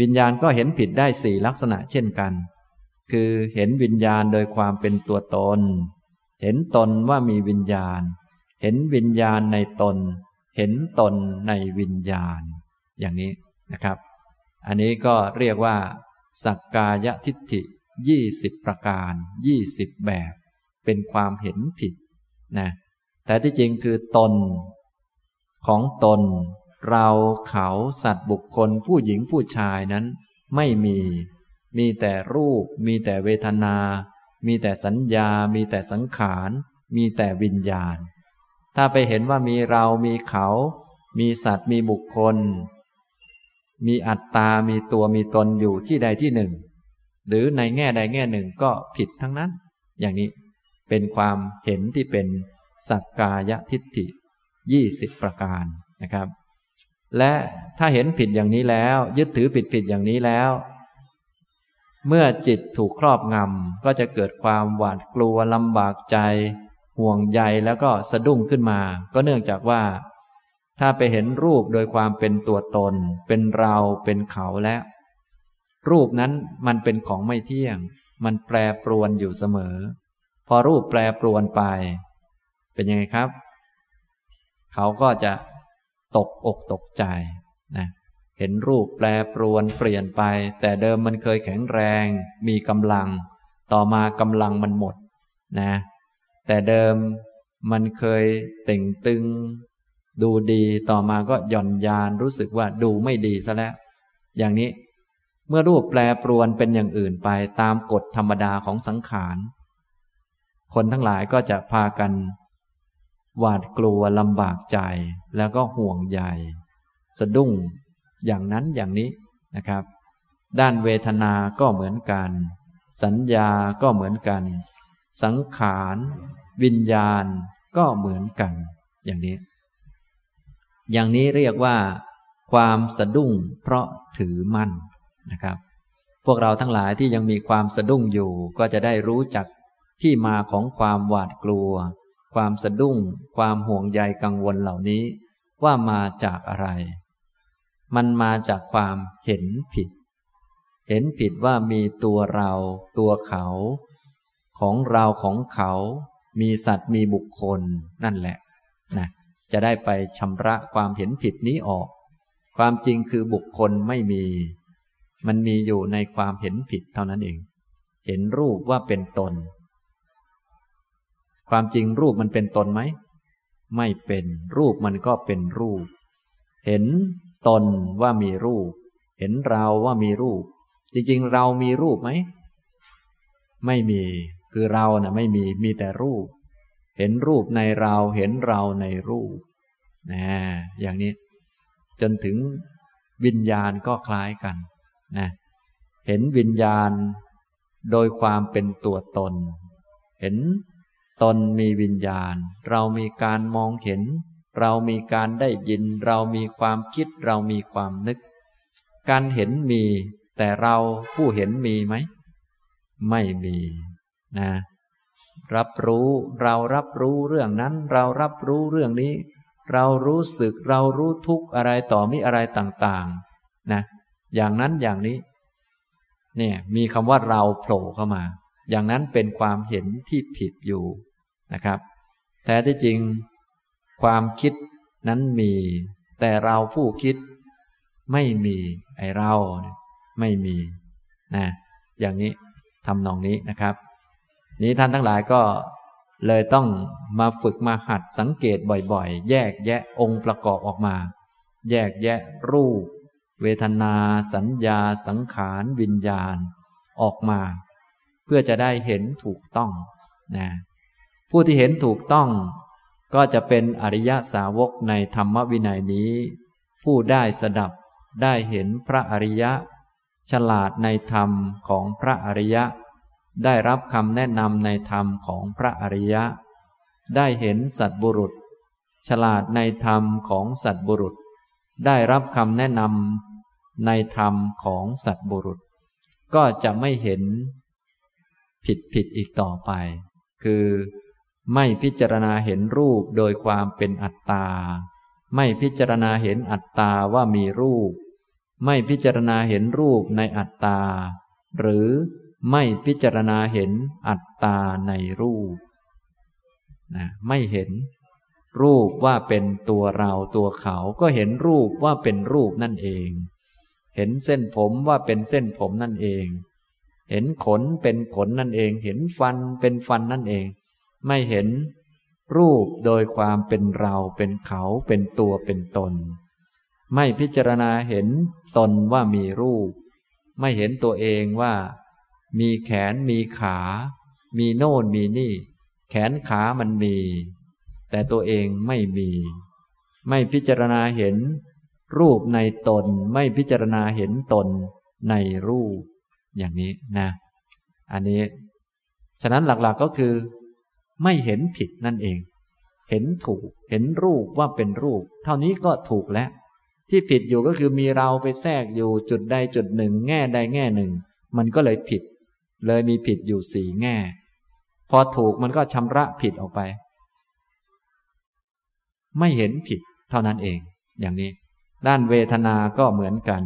Speaker 1: วิญญาณก็เห็นผิดได้สี่ลักษณะเช่นกัน คือเห็นวิญญาณโดยความเป็นตัวตน เห็นตนว่ามีวิญญาณ เห็นวิญญาณในตน เห็นตนในวิญญาณ อย่างนี้นะครับ อันนี้ก็เรียกว่า สักกายทิฏฐิยี่สิบประการยี่สิบแบบ เป็นความเห็นผิดนะแต่ที่จริงคือตน ของตน เราเขาสัตว์บุคคลผู้หญิงผู้ชายนั้น ไม่มี มีแต่รูป มีแต่เวทนา มีแต่สัญญา มีแต่สังขาร มีแต่วิญญาณ ถ้าไปเห็นว่ามีเรามีเขา มีสัตว์มีบุคคล มีอัตตา มีตัวมีตนอยู่ที่ใดที่หนึ่ง หรือในแง่ใดแง่หนึ่งก็ผิดทั้งนั้น อย่างนี้เป็นความเห็นที่เป็นสักกายทิฏฐิยี่สิบประการนะครับ และถ้าเห็นผิดอย่างนี้แล้ว ยึดถือผิดผิดอย่างนี้แล้ว เมื่อจิตถูกครอบงำก็จะเกิดความหวาดกลัวลำบากใจ ห่วงใยแล้วก็สะดุ้งขึ้นมา ก็เนื่องจากว่า ถ้าไปเห็นรูปโดยความเป็นตัวตน เป็นเราเป็นเขาแล้วรูปนั้นมันเป็นของไม่เที่ยง มันแปรปรวนอยู่เสมอ พอรูปแปรปรวนไป เป็นยังไงครับ เขาก็จะตกอกตกใจนะเห็นรูปแปรปรวนเปลี่ยนไป แต่เดิมมันเคยแข็งแรง มีกำลัง ต่อมากำลังมันหมดนะ แต่เดิมมันเคยเต่งตึง ดูดีต่อมาก็หย่อนยานรู้สึกว่าดูไม่ดีซะแล้ว อย่างนี้เมื่อรูปแปรปรวนเป็นอย่างอื่นไปตามกฎธรรมดาของสังขาร คนทั้งหลายก็จะพากัน หวาดกลัวลำบากใจแล้วก็ห่วงใยสะดุ้งอย่างนั้นอย่างนี้นะครับ ด้านเวทนาก็เหมือนกัน สัญญาก็เหมือนกัน สังขาร วิญญาณก็เหมือนกัน อย่างนี้ อย่างนี้เรียกว่าความสะดุ้งเพราะถือมั่นนะครับ พวกเราทั้งหลายที่ยังมีความสะดุ้งอยู่ก็จะได้รู้จักที่มาของความหวาดกลัว ความสะดุ้ง ความห่วงใยกังวลเหล่านี้ ว่ามาจากอะไร มันมาจากความเห็นผิด เห็นผิดว่ามีตัวเรา ตัวเขา ของเราของเขา มีสัตว์มีบุคคลนั่นแหละนะ จะได้ไปชำระความเห็นผิดนี้ออก ความจริงคือบุคคลไม่มี มันมีอยู่ในความเห็นผิดเท่านั้นเอง เห็นรูปว่าเป็นตน ความจริงรูปมันเป็นตนไหม ไม่เป็น รูปมันก็เป็นรูป เห็นตนว่ามีรูป เห็นเราว่ามีรูป จริงๆ เรามีรูปไหม ไม่มี คือเรานะ่ะไม่มี มีแต่รูป เห็นรูปในเราเห็นเราในรูปนะอย่างนี้ จนถึงวิญญาณก็คล้ายกันนะเห็นวิญญาณโดยความเป็นตัวตน เห็นตนมีวิญญาณ เรามีการมองเห็น เรามีการได้ยิน เรามีความคิดเรามีความนึก การเห็นมี แต่เราผู้เห็นมีไหม ไม่มีนะ รับรู้เรารับรู้เรื่องนั้น เรารับรู้เรื่องนี้ เรารู้สึกเรารู้ทุกอะไรต่อมีอะไรต่างๆนะอย่างนั้นอย่างนี้เนี่ยมีคำว่าเราโผล่เข้ามา อย่างนั้นเป็นความเห็นที่ผิดอยู่นะครับ แต่ที่จริง ความคิดนั้นมี แต่เราผู้คิด ไม่มีไอเรา ไม่มีนะอย่างนี้ทำนองนี้นะครับ นี้ท่านทั้งหลายก็เลยต้องมาฝึกมาหัดสังเกตบ่อยๆ แยกแยะองค์ประกอบออกมา แยกแยะรูป เวทนา สัญญา สังขาร วิญญาณ ออกมา เพื่อจะได้เห็นถูกต้องนะผู้ที่เห็นถูกต้องก็จะเป็นอริยสาวกในธรรมวินัยนี้ ผู้ได้สดับได้เห็นพระอริยะ ฉลาดในธรรมของพระอริยะ ได้รับคำแนะนำในธรรมของพระอริยะ ได้เห็นสัตบุรุษ ฉลาดในธรรมของสัตบุรุษ ได้รับคำแนะนำในธรรมของสัตบุรุษ ก็จะไม่เห็นผิดผิดอีกต่อไป คือไม่พิจารณาเห็นรูปโดยความเป็นอัตตา ไม่พิจารณาเห็นอัตตาว่ามีรูป ไม่พิจารณาเห็นรูปในอัตตา หรือ ไม่พิจารณาเห็นอัตตาในรูปนะไม่เห็นรูปว่าเป็นตัวเราตัวเขาก็เห็นรูปว่าเป็นรูปนั่นเอง เห็นเส้นผมว่าเป็นเส้นผมนั่นเอง เห็นขนเป็นขนนั่นเอง เห็นฟันเป็นฟันนั่นเอง ไม่เห็นรูปโดยความเป็นเราเป็นเขาเป็นตัวเป็นตน ไม่พิจารณาเห็นตนว่ามีรูป ไม่เห็นตัวเองว่า มีแขนมีขา มีโน่นมีนี่ แขนขามันมี แต่ตัวเองไม่มี ไม่พิจารณาเห็น รูปในตน ไม่พิจารณาเห็นตนในรูป อย่างนี้นะ อันนี้ ฉะนั้นหลักๆก็คือ ไม่เห็นผิดนั่นเอง เห็นถูก เห็นรูปว่าเป็นรูป เท่านี้ก็ถูกแล้วที่ผิดอยู่ก็คือมีเราไปแทรกอยู่จุดใดจุดหนึ่ง แง่ใดแง่หนึ่ง มันก็เลยผิด เลยมีผิดอยู่สี่แง่ พอถูกมันก็ชำระผิดออกไป ไม่เห็นผิดเท่านั้นเอง อย่างนี้ ด้านเวทนา ก็เหมือนกัน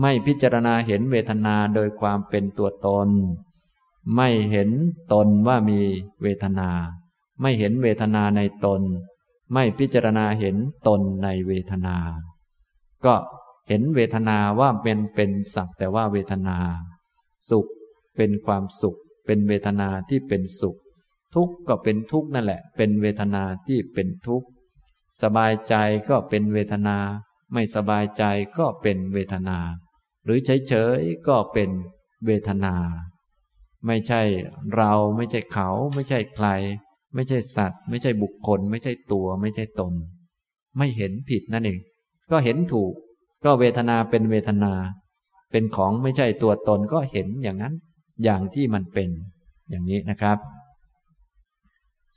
Speaker 1: ไม่พิจารณาเห็นเวทนาโดยความเป็นตัวตน ไม่เห็นตนว่ามีเวทนา ไม่เห็นเวทนาในตน ไม่พิจารณาเห็นตนในเวทนา ก็เห็นเวทนาว่าเป็นเป็นสักแต่ว่าเวทนา สุข เป็นความสุข เป็นเวทนาที่เป็นสุข ทุกข์ก็เป็นทุกข์นั่นแหละ เป็นเวทนาที่เป็นทุกข์ สบายใจก็เป็นเวทนา ไม่สบายใจก็เป็นเวทนา หรือเฉยๆก็เป็นเวทนา ไม่ใช่เราไม่ใช่เขา ไม่ใช่ใคร ไม่ใช่สัตว์ ไม่ใช่บุคคล ไม่ใช่ตัว ไม่ใช่ตน ไม่เห็นผิดนั่นเองก็เห็นถูก ก็เวทนาเป็นเวทนา เป็นของไม่ใช่ตัวตนก็เห็นอย่างนั้น อย่างที่มันเป็น อย่างนี้นะครับ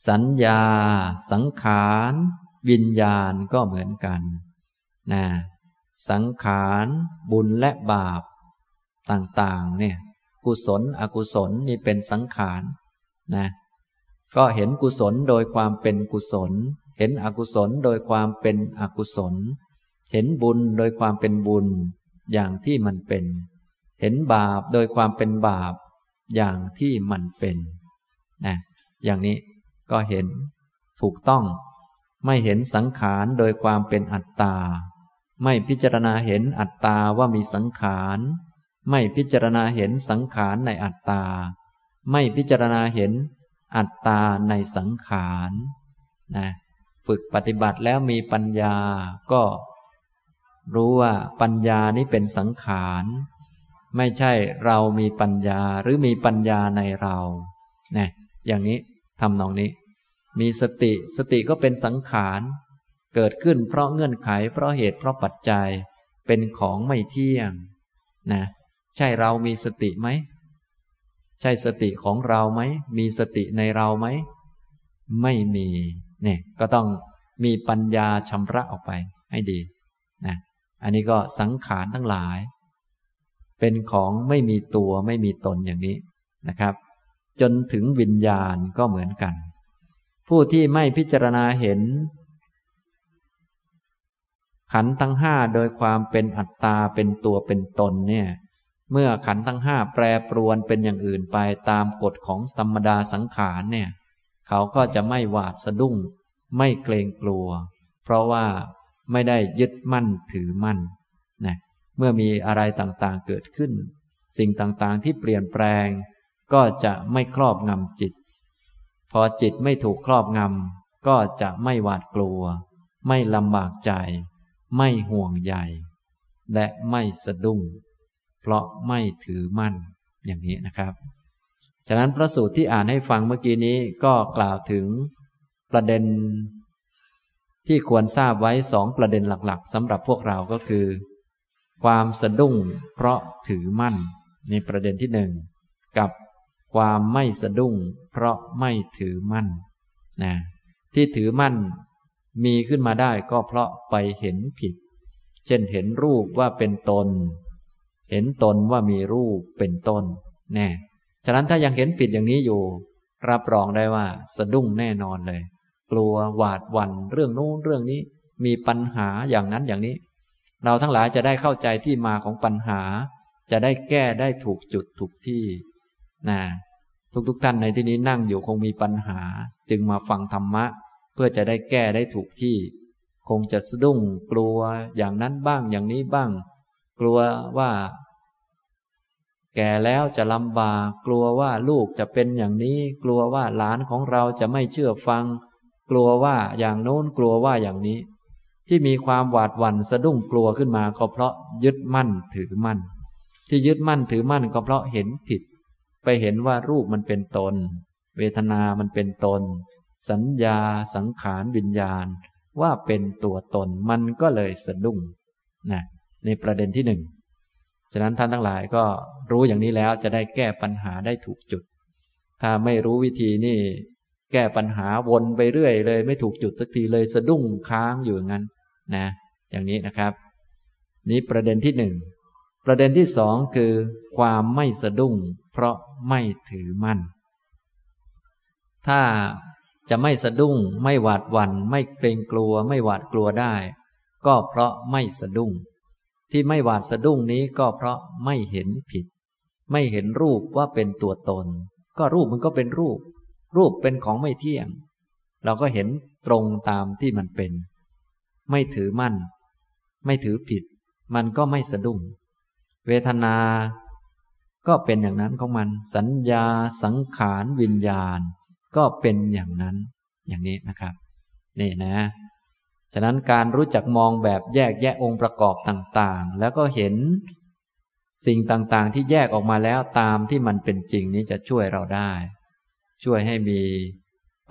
Speaker 1: สัญญา สังขาร วิญญาณก็เหมือนกันนะสังขารบุญและบาป ต่างๆ เนี่ย กุศล อกุศลนี่เป็นสังขารนะก็เห็นกุศลโดยความเป็นกุศล เห็นอกุศลโดยความเป็นอกุศล เห็นบุญโดยความเป็นบุญ อย่างที่มันเป็น เห็นบาปโดยความเป็นบาป อย่างที่มันเป็นนะอย่างนี้ก็เห็นถูกต้อง ไม่เห็นสังขารโดยความเป็นอัตตา ไม่พิจารณาเห็นอัตตาว่ามีสังขาร ไม่พิจารณาเห็นสังขารในอัตตา ไม่พิจารณาเห็นอัตตาในสังขารนะฝึกปฏิบัติแล้วมีปัญญาก็ รู้ว่าปัญญานี้เป็นสังขาร ไม่ใช่เรามีปัญญาหรือมีปัญญาในเรานะอย่างนี้ทำนองนี้ มีสติสติก็เป็นสังขาร เกิดขึ้นเพราะเงื่อนไข เพราะเหตุเพราะปัจจัย เป็นของไม่เที่ยงนะใช่เรามีสติไหม ใช่สติของเราไหม มีสติในเราไหม ไม่มีเนี่ยก็ต้องมีปัญญาชำระออกไปให้ดีนะอันนี้ก็สังขารทั้งหลาย เป็นของไม่มีตัวไม่มีตนอย่างนี้นะครับ จนถึงวิญญาณก็เหมือนกัน ผู้ที่ไม่พิจารณาเห็น ขันทั้งห้าโดยความเป็นอัตตาเป็นตัวเป็นตนเนี่ยเมื่อขันทั้งห้าแปรปรวนเป็นอย่างอื่นไปตามกฎของธรรมดาสังขารเนี่ยเขาก็จะไม่หวาดสะดุ้ง ไม่เกรงกลัว เพราะว่าไม่ได้ยึดมั่นถือมั่นนะ เมื่อมีอะไรต่างๆเกิดขึ้น สิ่งต่างๆที่เปลี่ยนแปลง ก็จะไม่ครอบงำจิต พอจิตไม่ถูกครอบงำก็จะไม่หวาดกลัว ไม่ลำบากใจ ไม่ห่วงใยและไม่สะดุ้ง เพราะไม่ถือมั่นอย่างนี้นะครับ ฉะนั้นพระสูตรที่อ่านให้ฟังเมื่อกี้นี้ก็กล่าวถึงประเด็น ที่ควรทราบไว้สองประเด็นหลักๆสำหรับพวกเราก็คือ ความสะดุ้งเพราะถือมั่นในประเด็นที่หนึ่งกับความไม่สะดุ้ง เพราะไม่ถือมั่นนะที่ถือมั่นมีขึ้นมาได้ก็เพราะไปเห็นผิด เช่นเห็นรูปว่าเป็นตน เห็นตนว่ามีรูปเป็นต้นแน่ฉะนั้นถ้ายังเห็นผิดอย่างนี้อยู่ รับรองได้ว่าสะดุ้งแน่นอนเลย กลัวหวาดวันเรื่องนู้นเรื่องนี้ มีปัญหาอย่างนั้นอย่างนี้ เราทั้งหลายจะได้เข้าใจที่มาของปัญหา จะได้แก้ได้ถูกจุดถูกที่นะทุกๆทท่านในที่นี้นั่งอยู่คงมีปัญหา จึงมาฟังธรรมะ เพื่อจะได้แก้ได้ถูกที่ คงจะสะดุ้งกลัวอย่างนั้นบ้างอย่างนี้บ้าง กลัวว่า แก่แล้วจะลำบากกลัวว่าลูกจะเป็นอย่างนี้ กลัวว่าหลานของเราจะไม่เชื่อฟัง กลัวว่าอย่างโน้นกลัวว่าอย่างนี้ ที่มีความหวาดหวั่นสะดุ้งกลัวขึ้นมาก็เพราะยึดมั่นถือมั่น ที่ยึดมั่นถือมั่นก็เพราะเห็นผิด ไปเห็นว่ารูปมันเป็นตน เวทนามันเป็นตน สัญญาสังขารวิญญาณ ว่าเป็นตัวตนมันก็เลยสะดุ้งนะในประเด็นที่หนึ่งฉะนั้นท่านทั้งหลายก็รู้อย่างนี้แล้วจะได้แก้ปัญหาได้ถูกจุด ถ้าไม่รู้วิธีนี่ แก้ปัญหาวนไปเรื่อยเลย ไม่ถูกจุดสักทีเลยสะดุ้งค้างอยู่งั้น นะอย่างนี้นะครับ นี้ประเด็นที่หนึ่งประเด็นที่สองคือ ความไม่สะดุ้ง เพราะไม่ถือมั่น ถ้าจะไม่สะดุ้ง ไม่หวาดหวัน่นไม่เกรงกลัว ไม่หวาดกลัวได้ ก็เพราะไม่สะดุ้ง ที่ไม่หวาดสะดุ้งนี้ก็เพราะไม่เห็นผิด ไม่เห็นรูปว่าเป็นตัวตน ก็รูปมันก็เป็นรูป รูปเป็นของไม่เที่ยง เราก็เห็นตรงตามที่มันเป็น ไม่ถือมั่น ไม่ถือผิด มันก็ไม่สะดุ้ง เวทนา ก็เป็นอย่างนั้นของมัน สัญญาสังขารวิญญาณ ก็เป็นอย่างนั้น อย่างนี้นะครับ นี่นะ ฉะนั้นการรู้จักมองแบบแยกแยะองค์ประกอบต่างๆ แล้วก็เห็นสิ่งต่างๆ ที่แยกออกมาแล้วตามที่มันเป็นจริงนี้จะช่วยเราได้ ช่วยให้มี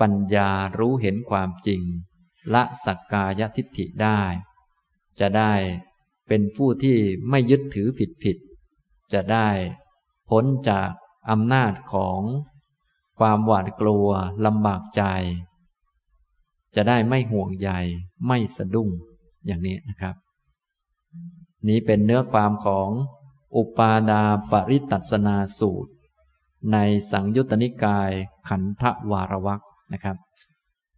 Speaker 1: ปัญญารู้เห็นความจริง ละสักกายทิฏฐิได้ จะได้เป็นผู้ที่ไม่ยึดถือผิดผิด จะได้พ้นจากอำนาจของความหวาดกลัวลำบากใจ จะได้ไม่ห่วงใยไม่สะดุ้งอย่างนี้นะครับ นี้เป็นเนื้อความของอุปาดาปริตัสนาสูตร ในสังยุตตนิกายขันธวารวักนะครับ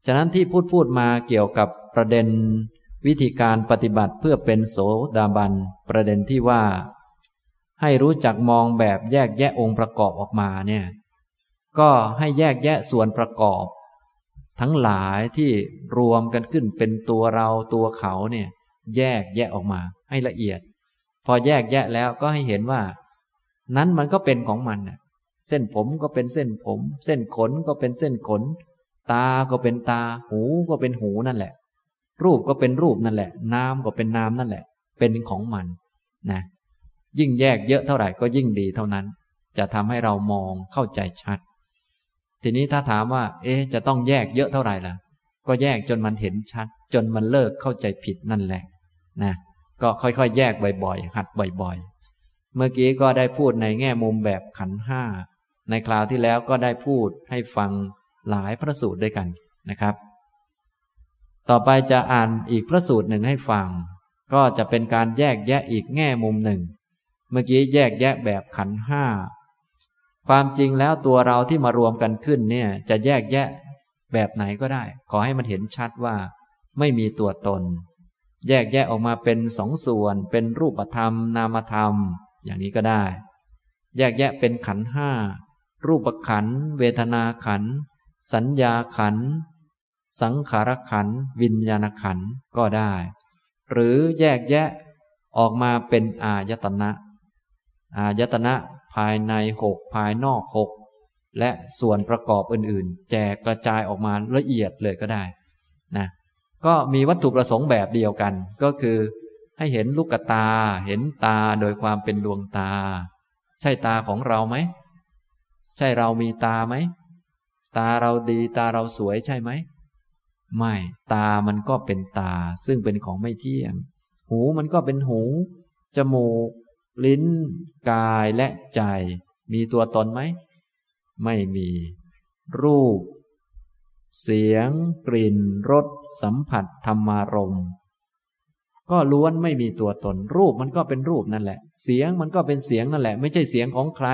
Speaker 1: ฉะนั้นที่พูดพูดมาเกี่ยวกับประเด็น วิธีการปฏิบัติเพื่อเป็นโสดาบันประเด็นที่ว่า ให้รู้จักมองแบบแยกแยะองค์ประกอบออกมาเนี่ยก็ให้แยกแยะส่วนประกอบ ทั้งหลายที่รวมกันขึ้นเป็นตัวเราตัวเขาเนี่ยแยกแยะออกมาให้ละเอียด พอแยกแยะแล้วก็ให้เห็นว่า นั้นมันก็เป็นของมันเส้นผมก็เป็นเส้นผม เส้นขนก็เป็นเส้นขน ตาก็เป็นตา หูก็เป็นหูนั่นแหละ รูปก็เป็นรูปนั่นแหละ น้ำก็เป็นน้ำนั่นแหละ เป็นของมันนะ ยิ่งแยกเยอะเท่าไหร่ก็ยิ่งดีเท่านั้น จะทำให้เรามองเข้าใจชัด ทีนี้ถ้าถามว่า เอ๊จะต้องแยกเยอะเท่าไหร่ล่ะ ก็แยกจนมันเห็นชัด จนมันเลิกเข้าใจผิดนั่นแหละ นะ ก็ค่อยๆ แยกบ่อยๆ หัดบ่อยๆ เมื่อกี้ก็ได้พูดในแง่มุมแบบขันห้า ในคราวที่แล้วก็ได้พูดให้ฟัง หลายพระสูตรด้วยกันนะครับ ต่อไปจะอ่านอีกพระสูตรหนึ่งให้ฟัง ก็จะเป็นการแยกแยะอีกแง่มุมหนึ่ง เมื่อกี้แยกแยะแบบขันห้าความจริงแล้วตัวเราที่มารวมกันขึ้นเนี่ยจะแยกแยะแบบไหนก็ได้ ขอให้มันเห็นชัดว่า ไม่มีตัวตน แยกแยะออกมาเป็นสองส่วน เป็นรูปธรรม นามธรรม อย่างนี้ก็ได้ แยกแยะเป็นขันห้ารูปขันเวทนาขัน สัญญาขัน สังขารขัน วิญญาณขันก็ได้ หรือแยกแยะออกมาเป็นอายตนะ อายตนะภายในหกภายนอกหกและส่วนประกอบอื่นๆ แจกกระจายออกมาละเอียดเลยก็ได้นะก็มีวัตถุประสงค์แบบเดียวกัน ก็คือให้เห็นลูกตา เห็นตาโดยความเป็นดวงตา ใช่ตาของเราไหม ใช่เรามีตาไหม ตาเราดีตาเราสวยใช่ไหม ไม่ ตามันก็เป็นตา ซึ่งเป็นของไม่เที่ยง หูมันก็เป็นหู จมูก ลิ้น กายและใจ มีตัวตนไหม ไม่มี รูป เสียง กลิ่น รส สัมผัส ธรรมารมก็ล้วนไม่มีตัวตน รูปมันก็เป็นรูปนั่นแหละ เสียงมันก็เป็นเสียงนั่นแหละ ไม่ใช่เสียงของใคร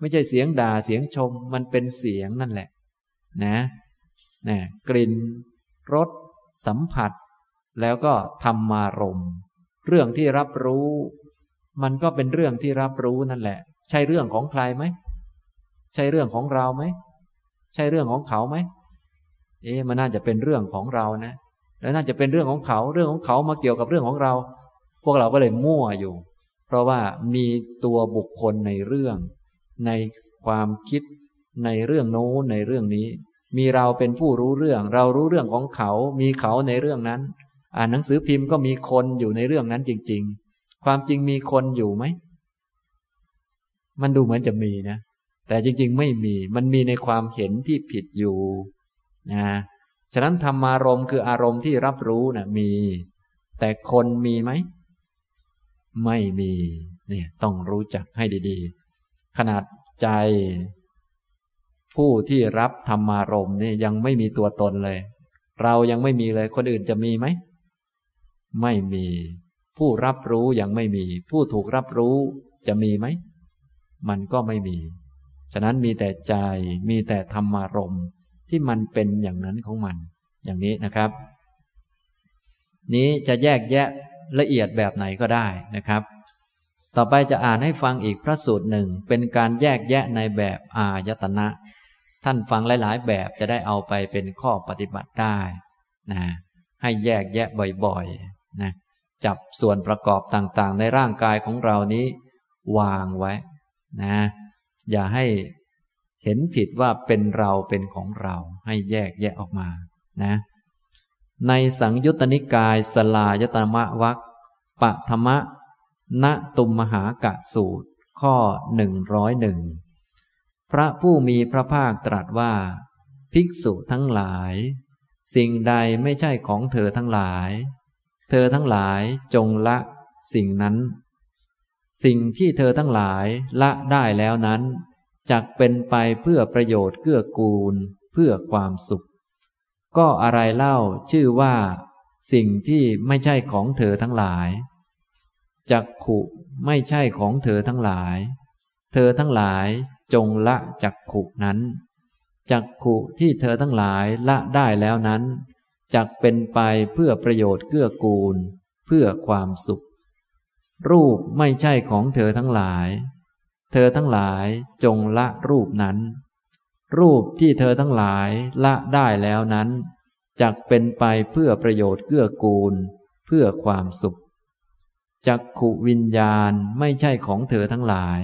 Speaker 1: ไม่ใช่เสียงด่าเสียงชม มันเป็นเสียงนั่นแหละ นะนะกลิ่นรสสัมผัส แล้วก็ธรรมารม
Speaker 2: เรื่องที่รับรู้ มันก็เป็นเรื่องที่รับรู้นั่นแหละ ใช่เรื่องของใครไหมใช่เรื่องของเราไหมใช่เรื่องของเขาไหมเอ๊ะมันน่าจะเป็นเรื่องของเรานะแล้วน่าจะเป็นเรื่องของเขาเรื่องของเขามาเกี่ยวกับเรื่องของเรา พวกเราก็เลยมั่วอยู่ เพราะว่ามีตัวบุคคลในเรื่อง ในความคิดในเรื่องโน้นในเรื่องนี้ มีเราเป็นผู้รู้เรื่อง เรารู้เรื่องของเขา มีเขาในเรื่องนั้น อ่านหนังสือพิมพ์ก็มีคนอยู่ในเรื่องนั้นจริง ๆ ความจริงมีคนอยู่ไหม มันดูเหมือนจะมีนะ แต่จริง ๆ ไม่มี มันมีในความเห็นที่ผิดอยู่ นะ ฉะนั้นธรรมารมณ์คืออารมณ์ที่รับรู้นะ่ะมี แต่คนมีไหม ไม่มี เนี่ย ต้องรู้จักให้ดี ๆ ขนาดใจ ผู้ที่รับธรรมารมณ์นี่ยังไม่มีตัวตนเลย เรายังไม่มีเลยคนอื่นจะมีไหม ไม่มี ผู้รับรู้ยังไม่มี ผู้ถูกรับรู้จะมีไหม มันก็ไม่มี ฉะนั้นมีแต่ใจมีแต่ธรรมารมณ์ที่มันเป็นอย่างนั้นของมัน อย่างนี้นะครับ นี้จะแยกแยะละเอียดแบบไหนก็ได้นะครับ ต่อไปจะอ่านให้ฟังอีกพระสูตรหนึ่ง เป็นการแยกแยะในแบบอายตนะ ท่านฟังหลาย ๆ แบบจะได้เอาไปเป็นข้อปฏิบัติได้นะให้แยกแยะบ่อยๆนะจับส่วนประกอบต่างๆ ในร่างกายของเรานี้ วางไว้นะอย่าให้เห็นผิดว่าเป็นเราเป็นของเรา ให้แยกแยะออกมานะในสังยุตตนิกายสลายตมะวักปะธรรมะณตุมมหากะสูตร ข้อหนึ่งร้อยหนึ่ง พระผู้มีพระภาคตรัสว่า ภิกษุทั้งหลาย สิ่งใดไม่ใช่ของเธอทั้งหลาย เธอทั้งหลายจงละสิ่งนั้น สิ่งที่เธอทั้งหลายละได้แล้วนั้นจักเป็นไปเพื่อประโยชน์เกื้อกูล เพื่อความสุข ก็อะไรเล่าชื่อว่า สิ่งที่ไม่ใช่ของเธอทั้งหลายจักขุไม่ใช่ของเธอทั้งหลาย เธอทั้งหลาย จงละจักขุนั้นจักขุที่เธอทั้งหลายละได้แล้วนั้นจักเป็นไปเพื่อประโยชน์เกื้อกูล เพื่อความสุข รูปไม่ใช่ของเธอทั้งหลาย เธอทั้งหลายจงละรูปนั้น รูปที่เธอทั้งหลายละได้แล้วนั้นจักเป็นไปเพื่อประโยชน์เกื้อกูล เพื่อความสุขจักขุวิญญาณไม่ใช่ของเธอทั้งหลาย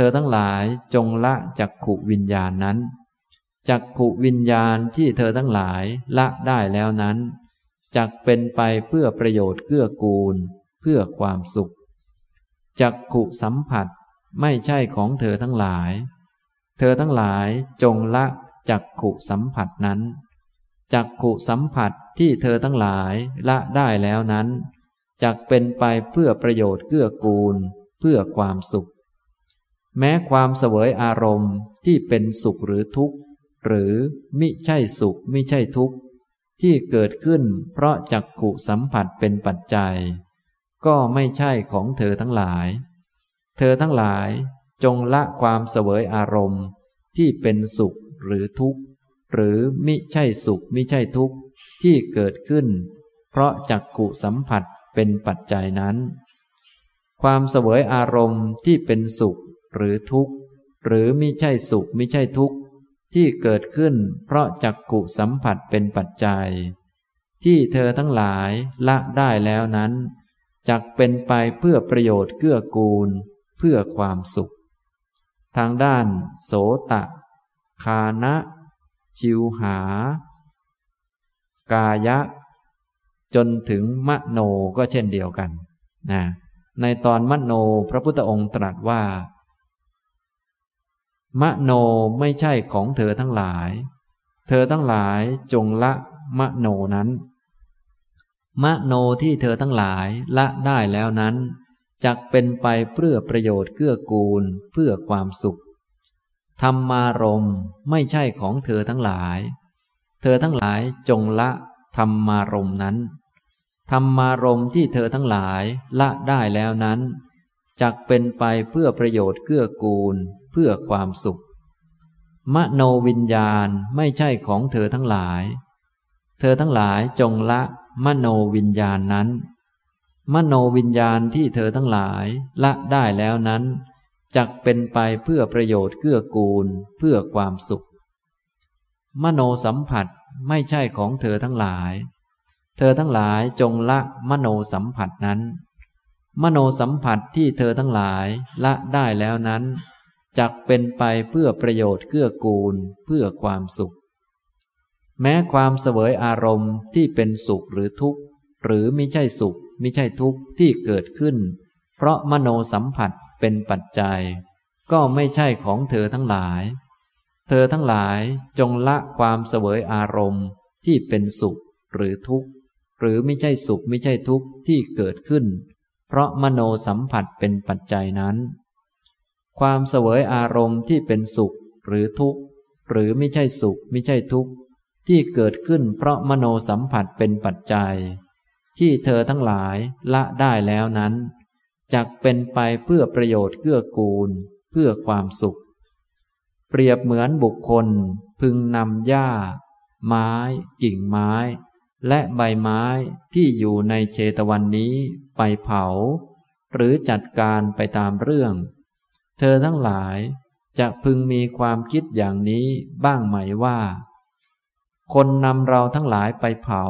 Speaker 2: เธอทั้งหลายจงละจักขุวิญญาณนั้นจักขุวิญญาณที่เธอทั้งหลายละได้แล้วนั้นจักเป็นไปเพื่อประโยชน์เกื้อกูล เพื่อความสุขจักขุสัมผัสไม่ใช่ของเธอทั้งหลาย เธอทั้งหลายจงละจักขุสัมผัสนั้นจักขุสัมผัสที่เธอทั้งหลายละได้แล้วนั้นจักเป็นไปเพื่อประโยชน์เกื้อกูล เพื่อความสุข แม้ความเสวยอารมณ์ที่เป็นสุขหรือทุกข์ หรือมิใช่สุขมิใช่ทุกข์ ที่เกิดขึ้นเพราะจักขุสัมผัสเป็นปัจจัย ก็ไม่ใช่ของเธอทั้งหลาย เธอทั้งหลายจงละความเสวยอารมณ์ที่เป็นสุขหรือทุกข์ หรือมิใช่สุขมิใช่ทุกข์ ที่เกิดขึ้น เพราะจักขุสัมผัสเป็นปัจจัยนั้น ความเสวยอารมณ์ที่เป็นสุข หรือทุกข์ หรือมิใช่สุขมิใช่ทุกข์ ที่เกิดขึ้นเพราะจักขุสัมผัสเป็นปัจจัย ที่เธอทั้งหลายละได้แล้วนั้นจักเป็นไปเพื่อประโยชน์เกื้อกูล เพื่อความสุข ทางด้าน โสตะ คานะ ชิวหา กายะ จนถึงมโนก็เช่นเดียวกันนะในตอนมโนพระพุทธองค์ตรัสว่า มโนไม่ใช่ของเธอทั้งหลาย เธอทั้งหลายจงละมโนนั้น มโนที่เธอทั้งหลายละได้แล้วนั้นจักเป็นไปเพื่อประโยชน์เกื้อกูลเพื่อความสุขธรรมารมไม่ใช่ของเธอทั้งหลาย เธอทั้งหลายจงละธรรมารมนั้นธรรมารมที่เธอทั้งหลายละได้แล้วนั้น จักเป็นไปเพื่อประโยชน์เกื้อกูล เพื่อความสุข มโนวิญญาณไม่ใช่ของเธอทั้งหลาย เธอทั้งหลายจงละมโนวิญญาณนั้น มโนวิญญาณที่เธอทั้งหลายละได้แล้วนั้นจักเป็นไปเพื่อประโยชน์เกื้อกูล เพื่อความสุข มโนสัมผัสไม่ใช่ของเธอทั้งหลาย เธอทั้งหลายจงละมโนสัมผัสนั้น มโนสัมผัสที่เธอทั้งหลายละได้แล้วนั้นจักเป็นไปเพื่อประโยชน์เกื้อกูลเพื่อความสุข แม้ความเสวยอารมณ์ที่เป็นสุขหรือทุกข์ หรือไม่ใช่สุขไม่ใช่ทุกข์ที่เกิดขึ้น เพราะมโนสัมผัสเป็นปัจจัย ก็ไม่ใช่ของเธอทั้งหลาย เธอทั้งหลายจงละความเสวยอารมณ์ที่เป็นสุขหรือทุกข์ หรือไม่ใช่สุขไม่ใช่ทุกข์ที่เกิดขึ้น เพราะมโนสัมผัสเป็นปัจจัยนั้น ความเสวยอารมณ์ที่เป็นสุขหรือทุกข์ หรือไม่ใช่สุขไม่ใช่ทุกข์ ที่เกิดขึ้นเพราะมโนสัมผัสเป็นปัจจัย ที่เธอทั้งหลายละได้แล้วนั้นจักเป็นไปเพื่อประโยชน์เกื้อกูล เพื่อความสุข เปรียบเหมือนบุคคลพึงนำหญ้า ไม้ กิ่งไม้ และใบไม้ที่อยู่ในเชตวันนี้ไปเผา หรือจัดการไปตามเรื่อง เธอทั้งหลายจะพึงมีความคิดอย่างนี้บ้างไหมว่า คนนำเราทั้งหลายไปเผา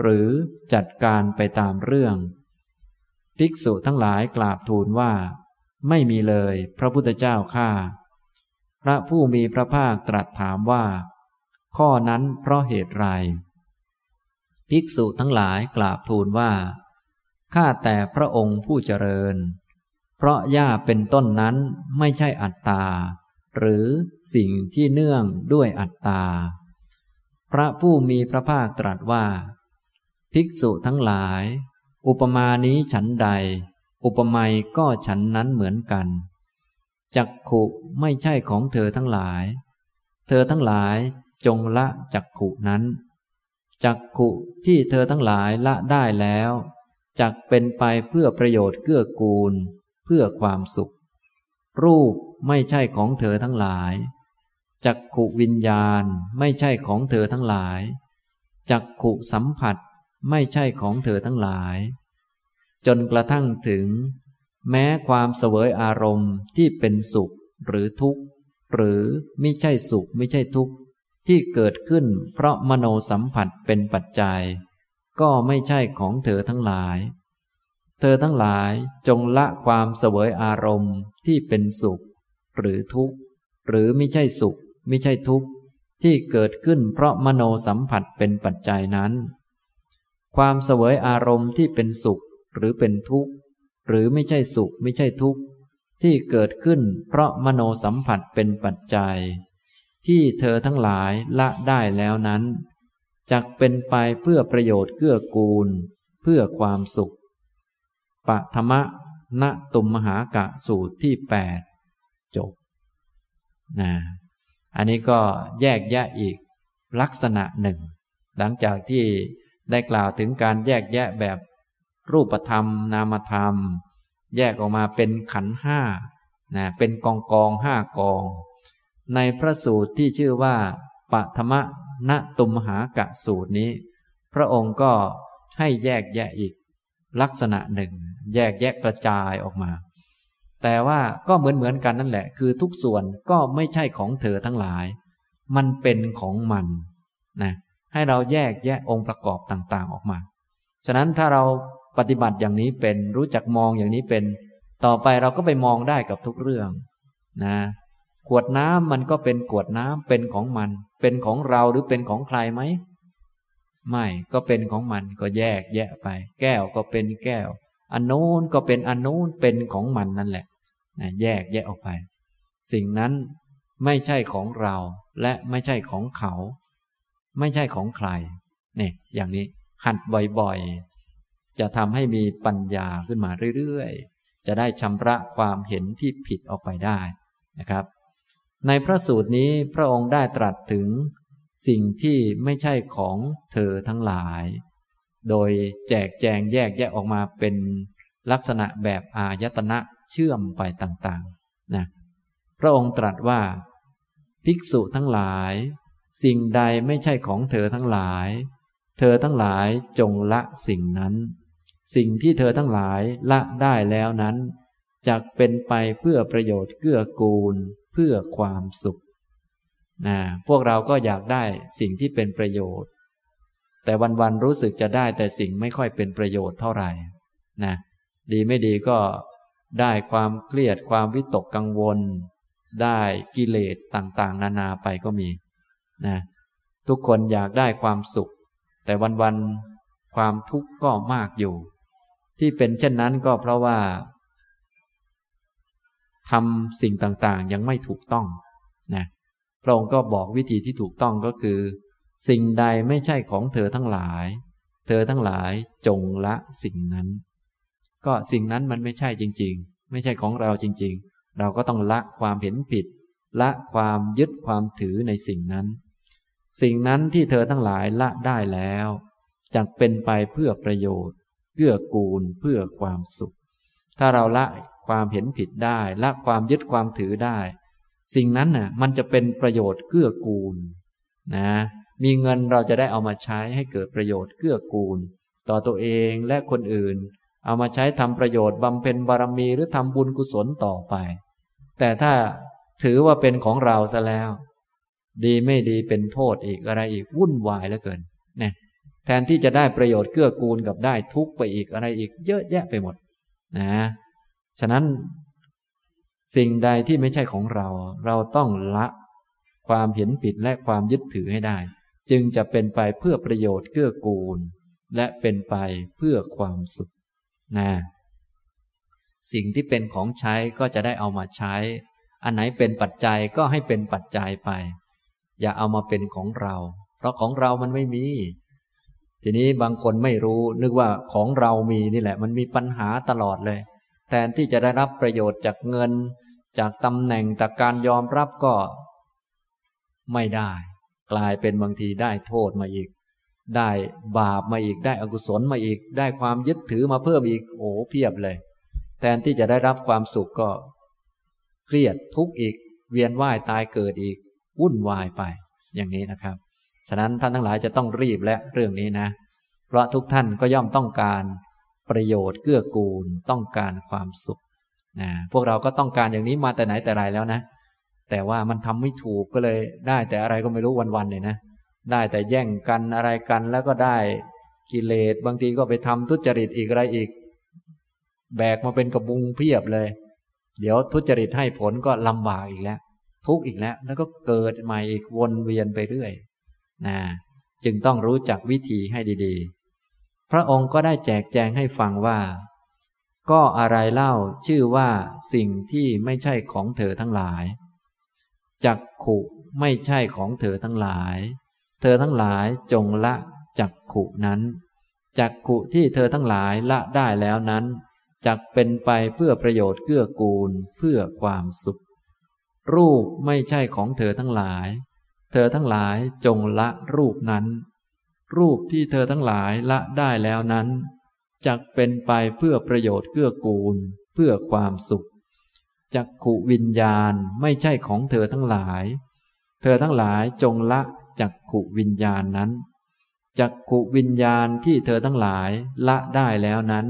Speaker 2: หรือจัดการไปตามเรื่อง ภิกษุทั้งหลายกราบทูลว่า ไม่มีเลยพระพุทธเจ้าข้าพระผู้มีพระภาคตรัสถามว่า ข้อนั้นเพราะเหตุไร ภิกษุทั้งหลายกราบทูลว่า ข้าแต่พระองค์ผู้เจริญ เพราะหญ้าเป็นต้นนั้นไม่ใช่อัตตา หรือสิ่งที่เนื่องด้วยอัตตา พระผู้มีพระภาคตรัสว่า ภิกษุทั้งหลาย อุปมานี้ฉันใด อุปไมยก็ฉันนั้นเหมือนกัน จักขุไม่ใช่ของเธอทั้งหลาย เธอทั้งหลายจงละจักขุนั้น จักขุที่เธอทั้งหลายละได้แล้วจักเป็นไปเพื่อประโยชน์เกื้อกูล เพื่อความสุข รูปไม่ใช่ของเธอทั้งหลาย จักขุวิญญาณไม่ใช่ของเธอทั้งหลาย จักขุสัมผัสไม่ใช่ของเธอทั้งหลาย จนกระทั่งถึง แม้ความเสวยอารมณ์ที่เป็นสุขหรือทุกข์ หรือไม่ใช่สุขไม่ใช่ทุกข์ ที่เกิดขึ้นเพราะมโนสัมผัสเป็นปัจจัย ก็ไม่ใช่ของเธอทั้งหลาย เธอทั้งหลายจงละความเสวยอารมณ์ที่เป็นสุข หรือทุกข์ หรือไม่ใช่สุขไม่ใช่ทุกข์ ที่เกิดขึ้นเพราะมโนสัมผัสเป็นปัจจัยนั้น ความเสวยอารมณ์ที่เป็นสุขหรือเป็นทุกข์ หรือไม่ใช่สุขไม่ใช่ทุกข์ ที่เกิดขึ้นเพราะมโนสัมผัสเป็นปัจจัย ที่เธอทั้งหลายละได้แล้วนั้นจักเป็นไปเพื่อประโยชน์เกื้อกูล เพื่อความสุขปะธรรมะณตุมมหากะสูตรที่แปดจบนะอันนี้ก็แยกแยะอีกลักษณะหนึ่ง หลังจากที่ได้กล่าวถึงการแยกแยะแบบรูปธรรม นามธรรม แยกออกมาเป็นขันห้านะเป็นกองกองห้ากอง ในพระสูตรที่ชื่อว่าปฐมณตุมหากะสูตรนี้ พระองค์ก็ให้แยกแยะอีก ลักษณะหนึ่ง แยกแยะกระจายออกมา แต่ว่าก็เหมือนเหมือนกันนั่นแหละ คือทุกส่วนก็ไม่ใช่ของเธอทั้งหลาย มันเป็นของมันนะให้เราแยกแยะองค์ประกอบต่างๆออกมา ฉะนั้นถ้าเราปฏิบัติอย่างนี้เป็นรู้จักมองอย่างนี้เป็น ต่อไปเราก็ไปมองได้กับทุกเรื่องนะ ขวดน้ำมันก็เป็นขวดน้ำเป็นของมัน เป็นของเราหรือเป็นของใครไหม ไม่ก็เป็นของมันก็แยกแยะไป แก้วก็เป็นแก้ว อันโน้นก็เป็นอันโน้นเป็นของมันนั่นแหละนะแยกแยะออกไป สิ่งนั้นไม่ใช่ของเราและไม่ใช่ของเขา ไม่ใช่ของใครเนี่ยอย่างนี้หัดบ่อยๆ จะทำให้มีปัญญาขึ้นมาเรื่อยๆ จะได้ชำระความเห็นที่ผิดออกไปได้นะครับ ในพระสูตรนี้พระองค์ได้ตรัสถึง สิ่งที่ไม่ใช่ของเธอทั้งหลาย โดยแจกแจงแยกแยะออกมาเป็นลักษณะแบบอายตนะเชื่อมไปต่างๆนะพระองค์ตรัสว่า ภิกษุทั้งหลาย สิ่งใดไม่ใช่ของเธอทั้งหลาย เธอทั้งหลายจงละสิ่งนั้น สิ่งที่เธอทั้งหลายละได้แล้วนั้นจะเป็นไปเพื่อประโยชน์เกื้อกูล เพื่อความสุขนะพวกเราก็อยากได้สิ่งที่เป็นประโยชน์ แต่วันๆรู้สึกจะได้แต่สิ่งไม่ค่อยเป็นประโยชน์เท่าไหร่นะดีไม่ดีก็ได้ความเครียดความวิตกกังวล ได้กิเลสต่างๆ นานาไปก็มีนะทุกคนอยากได้ความสุข แต่วันๆความทุกข์ก็มากอยู่ ที่เป็นเช่นนั้นก็เพราะว่า ทำสิ่งต่างๆ ยังไม่ถูกต้องนะพระองค์ก็บอกวิธีที่ถูกต้องก็คือ สิ่งใดไม่ใช่ของเธอทั้งหลาย เธอทั้งหลายจงละสิ่งนั้น ก็สิ่งนั้นมันไม่ใช่จริง ๆ ไม่ใช่ของเราจริง ๆ เราก็ต้องละความเห็นผิด ละความยึดความถือในสิ่งนั้น สิ่งนั้นที่เธอทั้งหลายละได้แล้วจะเป็นไปเพื่อประโยชน์ เพื่อกูลเพื่อความสุข ถ้าเราละ ความเห็นผิดได้ละความยึดความถือได้ สิ่งนั้นน่ะมันจะเป็นประโยชน์เกื้อกูลนะมีเงินเราจะได้เอามาใช้ให้เกิดประโยชน์เกื้อกูล ต่อตัวเองและคนอื่น เอามาใช้ทำประโยชน์บำเพ็ญบารมีหรือทำบุญกุศลต่อไป แต่ถ้าถือว่าเป็นของเราซะแล้ว ดีไม่ดีเป็นโทษอีกอะไรอีกวุ่นวายเหลือเกินเนี่ยแทนที่จะได้ประโยชน์เกื้อกูลกับได้ทุกไปอีกอะไรอีก เยอะแยะไปหมด นะ ฉะนั้นสิ่งใดที่ไม่ใช่ของเรา เราต้องละความเห็นผิดและความยึดถือให้ได้ จึงจะเป็นไปเพื่อประโยชน์เกื้อกูล และเป็นไปเพื่อความสุขนะสิ่งที่เป็นของใช้ก็จะได้เอามาใช้ อันไหนเป็นปัจจัยก็ให้เป็นปัจจัยไป อย่าเอามาเป็นของเรา เพราะของเรามันไม่มี ทีนี้บางคนไม่รู้ นึกว่าของเรามีนี่แหละ มันมีปัญหาตลอดเลย ทนที่จะได้รับประโยชน์จากเงิน จากตำแหน่งจากการยอมรับก็ ไม่ได้ กลายเป็นบางทีได้โทษมาอีก ได้บาปมาอีกได้อกุศลมาอีก ได้ความยึดถือมาเพิ่มอีกโอ้เพียบเลย แทนที่จะได้รับความสุขก็ เครียดทุกข์อีก เวียนว่ายตายเกิดอีก วุ่นวายไป อย่างนี้นะครับ ฉะนั้นท่านทั้งหลายจะต้องรีบและเรื่องนี้นะ เพราะทุกท่านก็ย่อมต้องการ ประโยชน์เกื้อกูลต้องการความสุขนะพวกเราก็ต้องการอย่างนี้มาแต่ไหนแต่ไรแล้วนะ แต่ว่ามันทำไม่ถูกก็เลยได้แต่อะไรก็ไม่รู้วันๆเนี่ยนะ ได้แต่แย่งกันอะไรกันแล้วก็ได้กิเลสบางทีก็ไปทำทุจริตอีกอะไรอีก แบกมาเป็นกระบุงเพียบเลย เดี๋ยวทุจริตให้ผลก็ลำบากอีกแล้ว ทุกข์อีกแล้ว แล้วก็เกิดใหม่อีกวนเวียนไปเรื่อยนะจึงต้องรู้จักวิธีให้ดีๆ พระองค์ก็ได้แจกแจงให้ฟังว่า ก็อะไรเล่าชื่อว่าสิ่งที่ไม่ใช่ของเธอทั้งหลาย จักขุไม่ใช่ของเธอทั้งหลาย เธอทั้งหลายจงละจักขุนั้น จักขุที่เธอทั้งหลายละได้แล้วนั้นจักเป็นไปเพื่อประโยชน์เกื้อกูลเพื่อความสุข รูปไม่ใช่ของเธอทั้งหลาย เธอทั้งหลายจงละรูปนั้น รูปที่เธอทั้งหลายละได้แล้วนั้นจักเป็นไปเพื่อประโยชน์เกื้อกูล เพื่อความสุขจักขุวิญญาณไม่ใช่ของเธอทั้งหลาย เธอทั้งหลายจงละจักขุวิญญาณนั้นจักขุวิญญาณที่เธอทั้งหลายละได้แล้วนั้น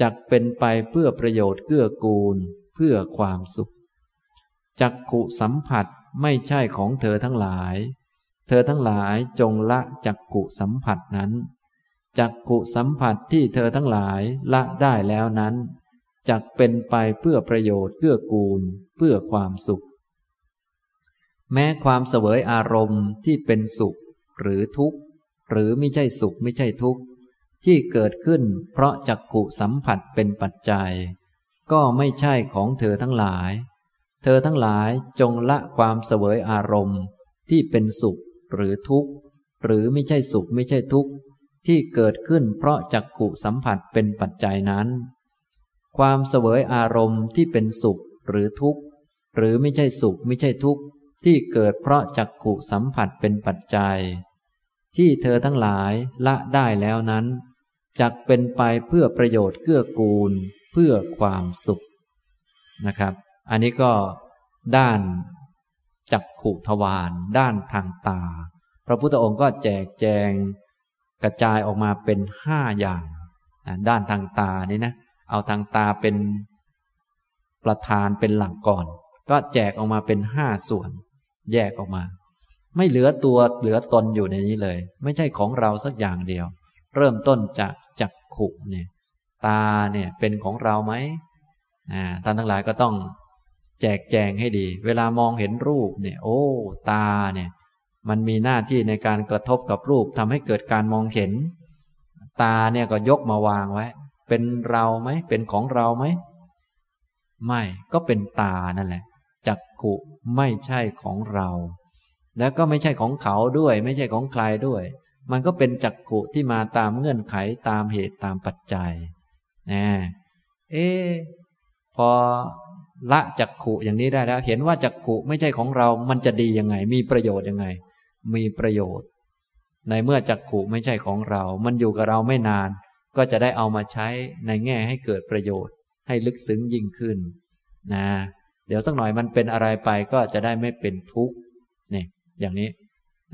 Speaker 2: จักเป็นไปเพื่อประโยชน์เกื้อกูล เพื่อความสุขจักขุสัมผัสไม่ใช่ของเธอทั้งหลาย เธอทั้งหลายจงละจักกุสัมผัสนั้น จักกุสัมผัสที่เธอทั้งหลายละได้แล้วนั้นจักเป็นไปเพื่อประโยชน์เพื่อกูล เพื่อความสุข แม้ความเสวยอารมณ์ที่เป็นสุข หรือทุกข์ หรือไม่ใช่สุขไม่ใช่ทุกข์ ที่เกิดขึ้นเพราะจักกุสัมผัสเป็นปัจจัย ก็ไม่ใช่ของเธอทั้งหลาย เธอทั้งหลายจงละความเสวยอารมณ์ที่เป็นสุข หรือทุกข์ หรือไม่ใช่สุขไม่ใช่ทุกข์ ที่เกิดขึ้นเพราะจักขุสัมผัสเป็นปัจจัยนั้น ความเสวยอารมณ์ที่เป็นสุขหรือทุกข์ หรือไม่ใช่สุขไม่ใช่ทุกข์ ที่เกิดเพราะจักขุสัมผัสเป็นปัจจัย ที่เธอทั้งหลายละได้แล้วนั้นจักเป็นไปเพื่อประโยชน์เกื้อกูลเพื่อความสุขนะครับ อันนี้ก็ด้าน จักขุทวารด้านทางตา พระพุทธองค์ก็แจกแจง กระจายออกมาเป็นห้าอย่าง ด้านทางตานี่นะ เอาทางตาเป็นประธานเป็นหลักก่อน ก็แจกออกมาเป็นห้าส่วน แยกออกมา ไม่เหลือตัวเหลือตนอยู่ในนี้เลย ไม่ใช่ของเราสักอย่างเดียว เริ่มต้นจากจักขุเนี่ยตาเนี่ยเป็นของเราไหมอ่าท่านทั้งหลายก็ต้อง แจกแจงให้ดี เวลามองเห็นรูปเนี่ย โอ้ ตาเนี่ย มันมีหน้าที่ในการกระทบกับรูปทำให้เกิดการมองเห็น ตาเนี่ยก็ยกมาวางไว้ เป็นเราไหม เป็นของเราไหม ไม่ก็เป็นตานั่นแหละ จักขุไม่ใช่ของเรา แล้วก็ไม่ใช่ของเขาด้วย ไม่ใช่ของใครด้วย มันก็เป็นจักขุที่มาตามเงื่อนไขตามเหตุตามปัจจัยนะเอ๊พอ ละจักขุอย่างนี้ได้แล้ว เห็นว่าจักขุไม่ใช่ของเรา มันจะดียังไง มีประโยชน์ยังไง มีประโยชน์ ในเมื่อจักขุไม่ใช่ของเรา มันอยู่กับเราไม่นาน ก็จะได้เอามาใช้ในแง่ให้เกิดประโยชน์ ให้ลึกซึ้งยิ่งขึ้น นะ เดี๋ยวสักหน่อยมันเป็นอะไรไปก็จะได้ไม่เป็นทุกข์นี่อย่างนี้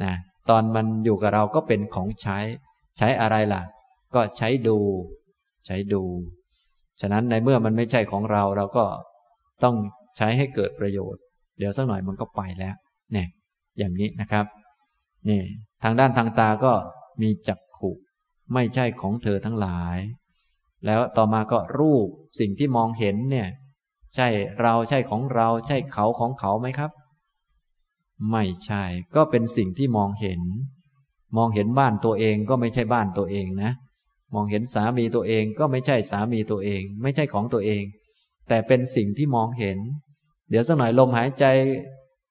Speaker 2: นะ ตอนมันอยู่กับเราก็เป็นของใช้ ใช้อะไรล่ะ ก็ใช้ดู ใช้ดู ฉะนั้นในเมื่อมันไม่ใช่ของเราเราก็ ต้องใช้ให้เกิดประโยชน์ เดี๋ยวสักหน่อยมันก็ไปแล้วเนี่ยอย่างนี้นะครับนี่ทางด้านทางตาก็มีจักขุ ไม่ใช่ของเธอทั้งหลาย แล้วต่อมาก็รูปสิ่งที่มองเห็นเนี่ยใช่เราใช่ของเราใช่เขาของเขาไหมครับ ไม่ใช่ก็เป็นสิ่งที่มองเห็น มองเห็นบ้านตัวเองก็ไม่ใช่บ้านตัวเองนะ มองเห็นสามีตัวเองก็ไม่ใช่สามีตัวเอง ไม่ใช่ของตัวเอง แต่เป็นสิ่งที่มองเห็น เดี๋ยวสักหน่อยลมหายใจ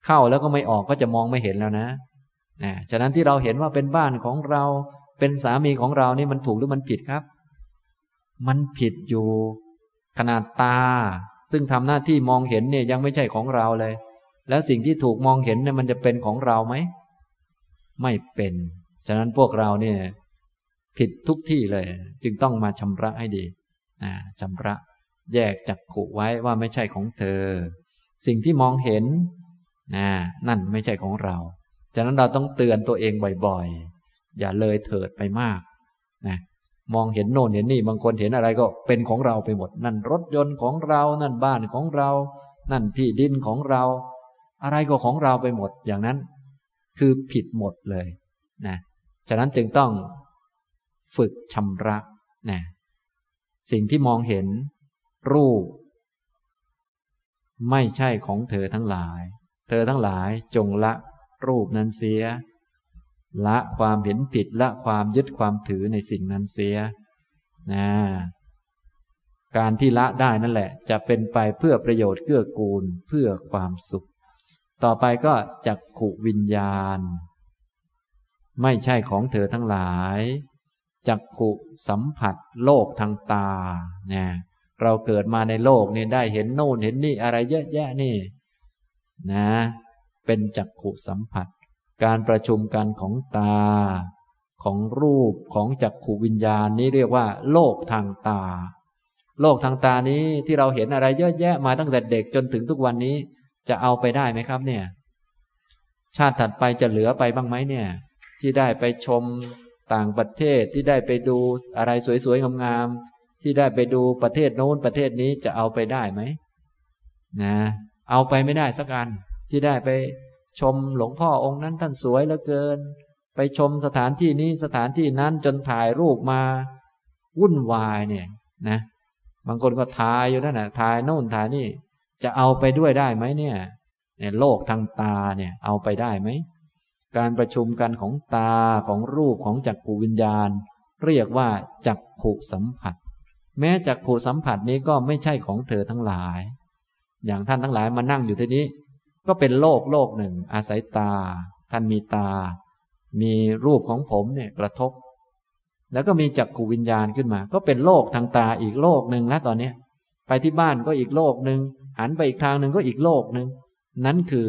Speaker 2: เข้าแล้วก็ไม่ออกก็จะมองไม่เห็นแล้วนะนะฉะนั้นที่เราเห็นว่าเป็นบ้านของเราเป็นสามีของเรานี่มันถูกหรือมันผิดครับ มันผิดอยู่ ขนาดตา ซึ่งทำหน้าที่มองเห็นเนี่ยยังไม่ใช่ของเราเลย แล้วสิ่งที่ถูกมองเห็นเนี่ยมันจะเป็นของเราไหม ไม่เป็น ฉะนั้นพวกเราเนี่ย ผิดทุกที่เลย จึงต้องมาชำระให้ดีนะชำระ แยกจักขุไว้ว่าไม่ใช่ของเธอ สิ่งที่มองเห็นนะนั่นไม่ใช่ของเรา ฉะนั้นเราต้องเตือนตัวเองบ่อยๆ อย่าเลยเถิดไปมากนะมองเห็นโน่นเห็นนี่บางคนเห็นอะไรก็เป็นของเราไปหมด นั่นรถยนต์ของเรา นั่นบ้านของเรา นั่นที่ดินของเรา อะไรก็ของเราไปหมด อย่างนั้น คือผิดหมดเลยนะฉะนั้นจึงต้องฝึกชำระนะสิ่งที่มองเห็น รูป ไม่ใช่ของเธอทั้งหลาย เธอทั้งหลายจงละรูปนั้นเสีย ละความเห็นผิดละความยึดความถือในสิ่งนั้นเสียนะการที่ละได้นั่นแหละ จะเป็นไปเพื่อประโยชน์เกื้อกูลเพื่อความสุข ต่อไปก็จักขุวิญญาณ ไม่ใช่ของเธอทั้งหลาย จักขุสัมผัสโลกทางตาเนะ เราเกิดมาในโลกนี่ได้เห็นโน่นเห็นนี่อะไรเยอะแยะนี่ นะ เป็นจักขุสัมผัส การประชุมกันของตา ของรูปของจักขุวิญญาณนี้เรียกว่า โลกทางตา โลกทางตานี้ที่เราเห็นอะไรเยอะแยะมาตั้งแต่เด็กจนถึงทุกวันนี้ จะเอาไปได้ไหมครับเนี่ย ชาติถัดไปจะเหลือไปบ้างไหมเนี่ย ที่ได้ไปชมต่างประเทศที่ได้ไปดูอะไรสวยๆงาม ที่ได้ไปดูประเทศโน้นประเทศนี้จะเอาไปได้ไหมนะ เอาไปไม่ได้สักอันที่ได้ไปชมหลวงพ่อองค์นั้นท่านสวยเหลือเกิน ไปชมสถานที่นี้สถานที่นั้นจนถ่ายรูปมา วุ่นวายเนี่ยนะ บางคนก็ถ่ายอยู่นั่นแหะถ่ายโน่นถ่ายนี่ จะเอาไปด้วยได้ไหมเนี่ยเนี่ยโลกทางตาเนี่ยเอาไปได้ไหม การประชุมกันของตาของรูปของจักรวิญญาณ เรียกว่าจักขุสัมผัส แม้จักขู่สัมผัสนี้ก็ไม่ใช่ของเธอทั้งหลาย อย่างท่านทั้งหลายมานั่งอยู่ที่นี้ ก็เป็นโลกโลกหนึ่ง อาศัยตา ท่านมีตา มีรูปของผมเนี่ยกระทบ แล้วก็มีจักขูวิญญาณขึ้นมา ก็เป็นโลกทางตาอีกโลกหนึ่งแล้วตอนนี้ไปที่บ้านก็อีกโลกหนึ่งหันไปอีกทางหนึ่งก็อีกโลกหนึ่งนั้นคือ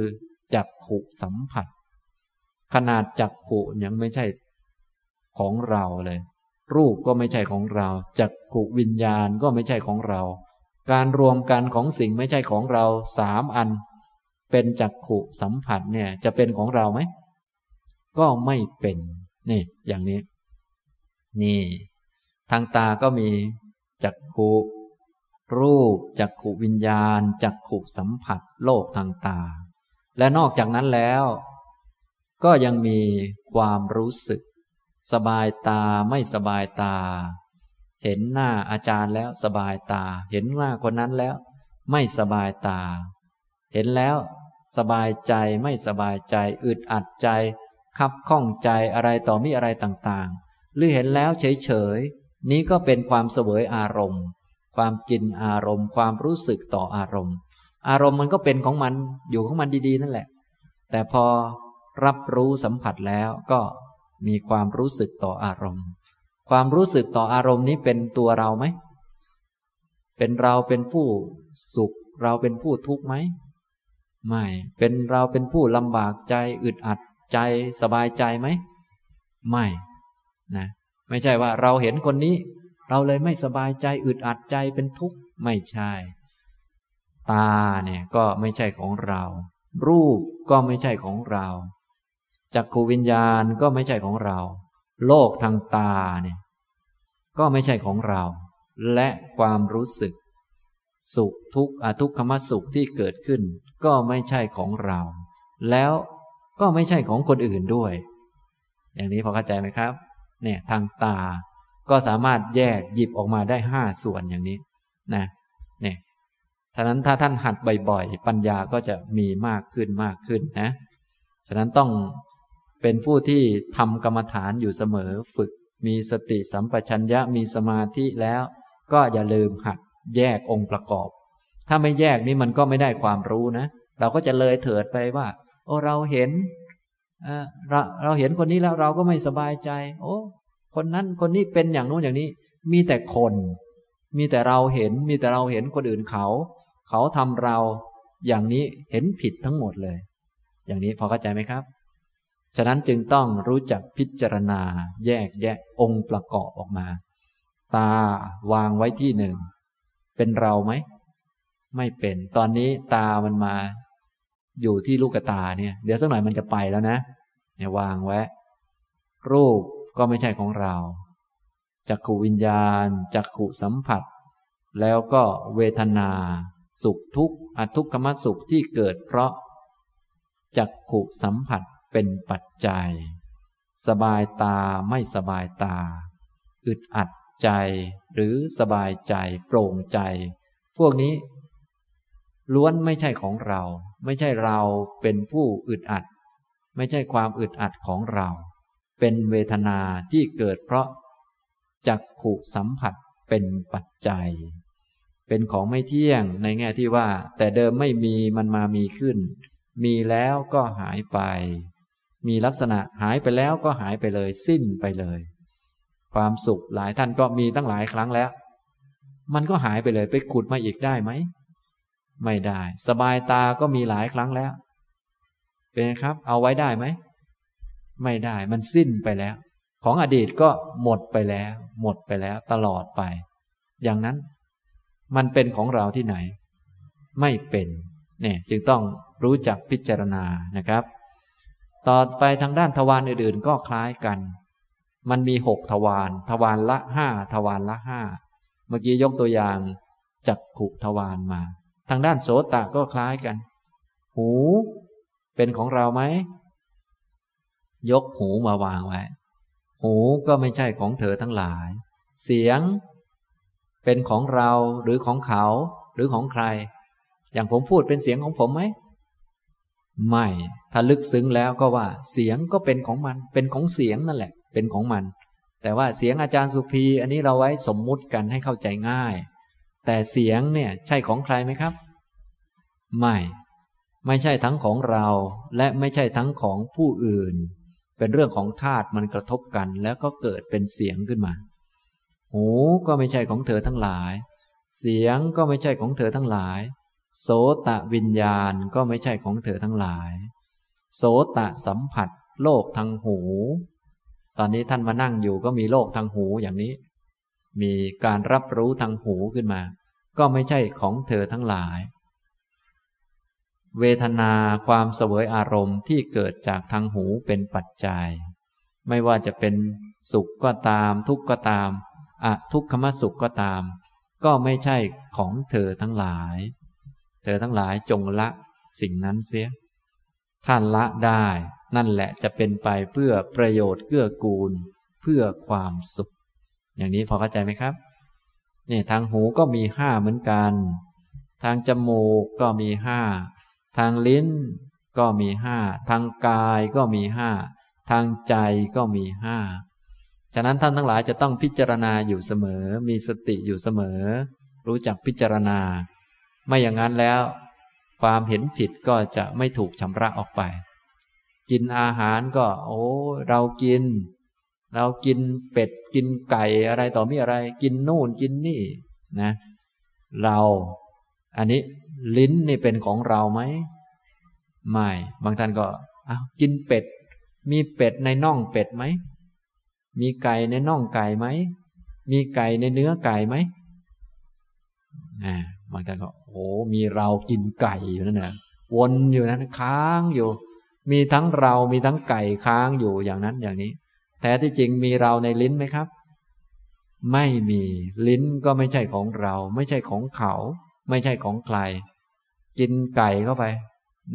Speaker 2: จักขุสัมผัส ขนาดจักขุยังไม่ใช่ของเราเลย รูปก็ไม่ใช่ของเรา จักขุวิญญาณก็ไม่ใช่ของเรา การรวมกันของสิ่งไม่ใช่ของเราสามอัน เป็นจักขุสัมผัสเนี่ยจะเป็นของเราไหม ก็ไม่เป็น นี่ อย่างนี้ นี่ ทางตาก็มีจักขุรูปจักขุวิญญาณจักขุสัมผัส โลกทางตา และนอกจากนั้นแล้ว ก็ยังมีความรู้สึก สบายตาไม่สบายตา เห็นหน้าอาจารย์แล้วสบายตา เห็นหน้าคนนั้นแล้ว ไม่สบายตา เห็นแล้ว สบายใจไม่สบายใจ อึดอัดใจ คับข้องใจอะไรต่อมีอะไรต่างๆ หรือเห็นแล้วเฉยๆ นี้ก็เป็นความเสวยอารมณ์ ความกินอารมณ์ ความรู้สึกต่ออารมณ์ อารมณ์มันก็เป็นของมันอยู่ของมันดีๆ นั่นแหละ แต่พอรับรู้สัมผัสแล้วก็ มีความรู้สึกต่ออารมณ์ ความรู้สึกต่ออารมณ์นี้เป็นตัวเราไหม เป็นเราเป็นผู้สุข เราเป็นผู้ทุกข์ไหม ไม่ เป็นเราเป็นผู้ลำบากใจอึดอัดใจสบายใจไหม ไม่นะไม่ใช่ว่าเราเห็นคนนี้ เราเลยไม่สบายใจอึดอัดใจเป็นทุกข์ไม่ใช่ ตาเนี่ยก็ไม่ใช่ของเรา รูปก็ไม่ใช่ของเรา จักขูวิญญาณก็ไม่ใช่ของเรา โลกทางตาเนี่ยก็ไม่ใช่ของเรา และความรู้สึก สุขทุกข์อทุกขมสุขที่เกิดขึ้น ก็ไม่ใช่ของเรา แล้วก็ไม่ใช่ของคนอื่นด้วย อย่างนี้พอเข้าใจไหมครับ เนี่ยทางตาก็สามารถแยกหยิบออกมาได้ห้าส่วนอย่างนี้นะเนี่ยฉะนั้นถ้าท่านหัดบ่อยๆ ปัญญาก็จะมีมากขึ้นมากขึ้นนะ ฉะนั้นต้อง เป็นผู้ที่ทำกรรมฐานอยู่เสมอฝึก มีสติสัมปชัญญะมีสมาธิแล้ว ก็อย่าลืมหัดแยกองค์ประกอบ ถ้าไม่แยกนี่มันก็ไม่ได้ความรู้นะ เราก็จะเลยเถิดไปว่า โอ้เราเห็นเราเราเห็นคนนี้แล้วเราก็ไม่สบายใจ โอ้คนนั้นคนนี้เป็นอย่างนู้นอย่างนี้ มีแต่คน มีแต่เราเห็น มีแต่เราเห็นคนอื่นเขา เขาทำเราอย่างนี้เห็นผิดทั้งหมดเลย อย่างนี้พอเข้าใจไหมครับ ฉะนั้นจึงต้องรู้จักพิจารณา แยกแยะองค์ประกอบออกมา ตาวางไว้ที่หนึ่ง เป็นเราไหม ไม่เป็น ตอนนี้ตามันมา อยู่ที่ลูกตาเนี่ย เดี๋ยวสักหน่อยมันจะไปแล้วนะ เนี่ยวางไว้ รูปก็ไม่ใช่ของเรา จักขูวิญญาณ จักขูสัมผัส แล้วก็เวทนา สุขทุกข์อทุกขมสุขที่เกิดเพราะจักขูสัมผัส เป็นปัจจัย สบายตาไม่สบายตา อึดอัดใจหรือสบายใจโปร่งใจ พวกนี้ ล้วนไม่ใช่ของเรา ไม่ใช่เราเป็นผู้อึดอัด ไม่ใช่ความอึดอัดของเรา เป็นเวทนาที่เกิดเพราะจักขุสัมผัสเป็นปัจจัย เป็นของไม่เที่ยงในแง่ที่ว่า แต่เดิมไม่มีมันมามีขึ้น มีแล้วก็หายไป มีลักษณะหายไปแล้วก็หายไปเลย สิ้นไปเลย ความสุขหลายท่านก็มีตั้งหลายครั้งแล้ว มันก็หายไปเลยไปขุดมาอีกได้ไหม ไม่ได้ สบายตาก็มีหลายครั้งแล้ว เป็นครับ เอาไว้ได้ไหม ไม่ได้มันสิ้นไปแล้ว ของอดีตก็หมดไปแล้ว หมดไปแล้ว ตลอดไป อย่างนั้น มันเป็นของเราที่ไหน ไม่เป็น เนี่ย จึงต้องรู้จักพิจารณานะครับ ต่อไปทางด้านทวารอื่นๆ ก็คล้ายกัน มันมีหกทวารทวารละห้าทวารละห้าเมื่อกี้ยกตัวอย่างจักขุทวารมา ทางด้านโสตะก็คล้ายกัน หู เป็นของเราไหม ยกหูมาวางไว้ หูก็ไม่ใช่ของเธอทั้งหลาย เสียง เป็นของเราหรือของเขา หรือของใคร อย่างผมพูดเป็นเสียงของผมไหม ไม่ ถ้าลึกซึ้งแล้วก็ว่า เสียงก็เป็นของมัน เป็นของเสียงนั่นแหละ เป็นของมัน แต่ว่าเสียงอาจารย์สุภีอันนี้เราไว้สมมุติกันให้เข้าใจง่าย แต่เสียงเนี่ยใช่ของใครไหมครับ ไม่ ไม่ใช่ทั้งของเรา และไม่ใช่ทั้งของผู้อื่น เป็นเรื่องของธาตุมันกระทบกัน แล้วก็เกิดเป็นเสียงขึ้นมา หูก็ไม่ใช่ของเธอทั้งหลาย เสียงก็ไม่ใช่ของเธอทั้งหลาย โสตะวิญญาณก็ไม่ใช่ของเธอทั้งหลาย โสตะสัมผัส โลกทางหู ตอนนี้ท่านมานั่งอยู่ก็มีโลกทางหูอย่างนี้ มีการรับรู้ทางหูขึ้นมา ก็ไม่ใช่ของเธอทั้งหลาย เวทนาความเสวยอารมณ์ที่เกิดจากทางหูเป็นปัจจัย ไม่ว่าจะเป็นสุขก็ตาม ทุกข์ก็ตามอะทุกขมสุขก็ตาม ก็ไม่ใช่ของเธอทั้งหลาย เธอทั้งหลายจงละสิ่งนั้นเสีย ท่านละได้นั่นแหละจะเป็นไปเพื่อประโยชน์เกื้อกูล เพื่อความสุข อย่างนี้พอเข้าใจไหมครับนี่ทางหูก็มีห้าเหมือนกัน ทางจมูกก็มีห้า ทางลิ้นก็มีห้า ทางกายก็มีห้า ทางใจก็มีห้า ฉะนั้นท่านทั้งหลายจะต้องพิจารณาอยู่เสมอ มีสติอยู่เสมอ รู้จักพิจารณา ไม่อย่างนั้นแล้ว ความเห็นผิดก็จะไม่ถูกชำระออกไป กินอาหารก็ โอ้เรากิน เรากินเป็ดกินไก่อะไรต่อมีอะไร กินนู่นกินนี่นะ เรา อันนี้ลิ้นนี่เป็นของเราไหมไม่บางท่านก็อ้าวกินเป็ด มีเป็ดในน่องเป็ดไหมมีไก่ในน่องไก่ไหมมีไก่ในเนื้อไก่ไหมอ่าบางท่านก็ โอ้มีเรากินไก่อยู่นั่นนะวนอยู่นั้นค้างอยู่ มีทั้งเรามีทั้งไก่ค้างอยู่อย่างนั้นอย่างนี้แต่ที่จริงมีเราในลิ้นไหมครับ ไม่มีลิ้นก็ไม่ใช่ของเรา ไม่ใช่ของเขา ไม่ใช่ของใคร กินไก่เข้าไป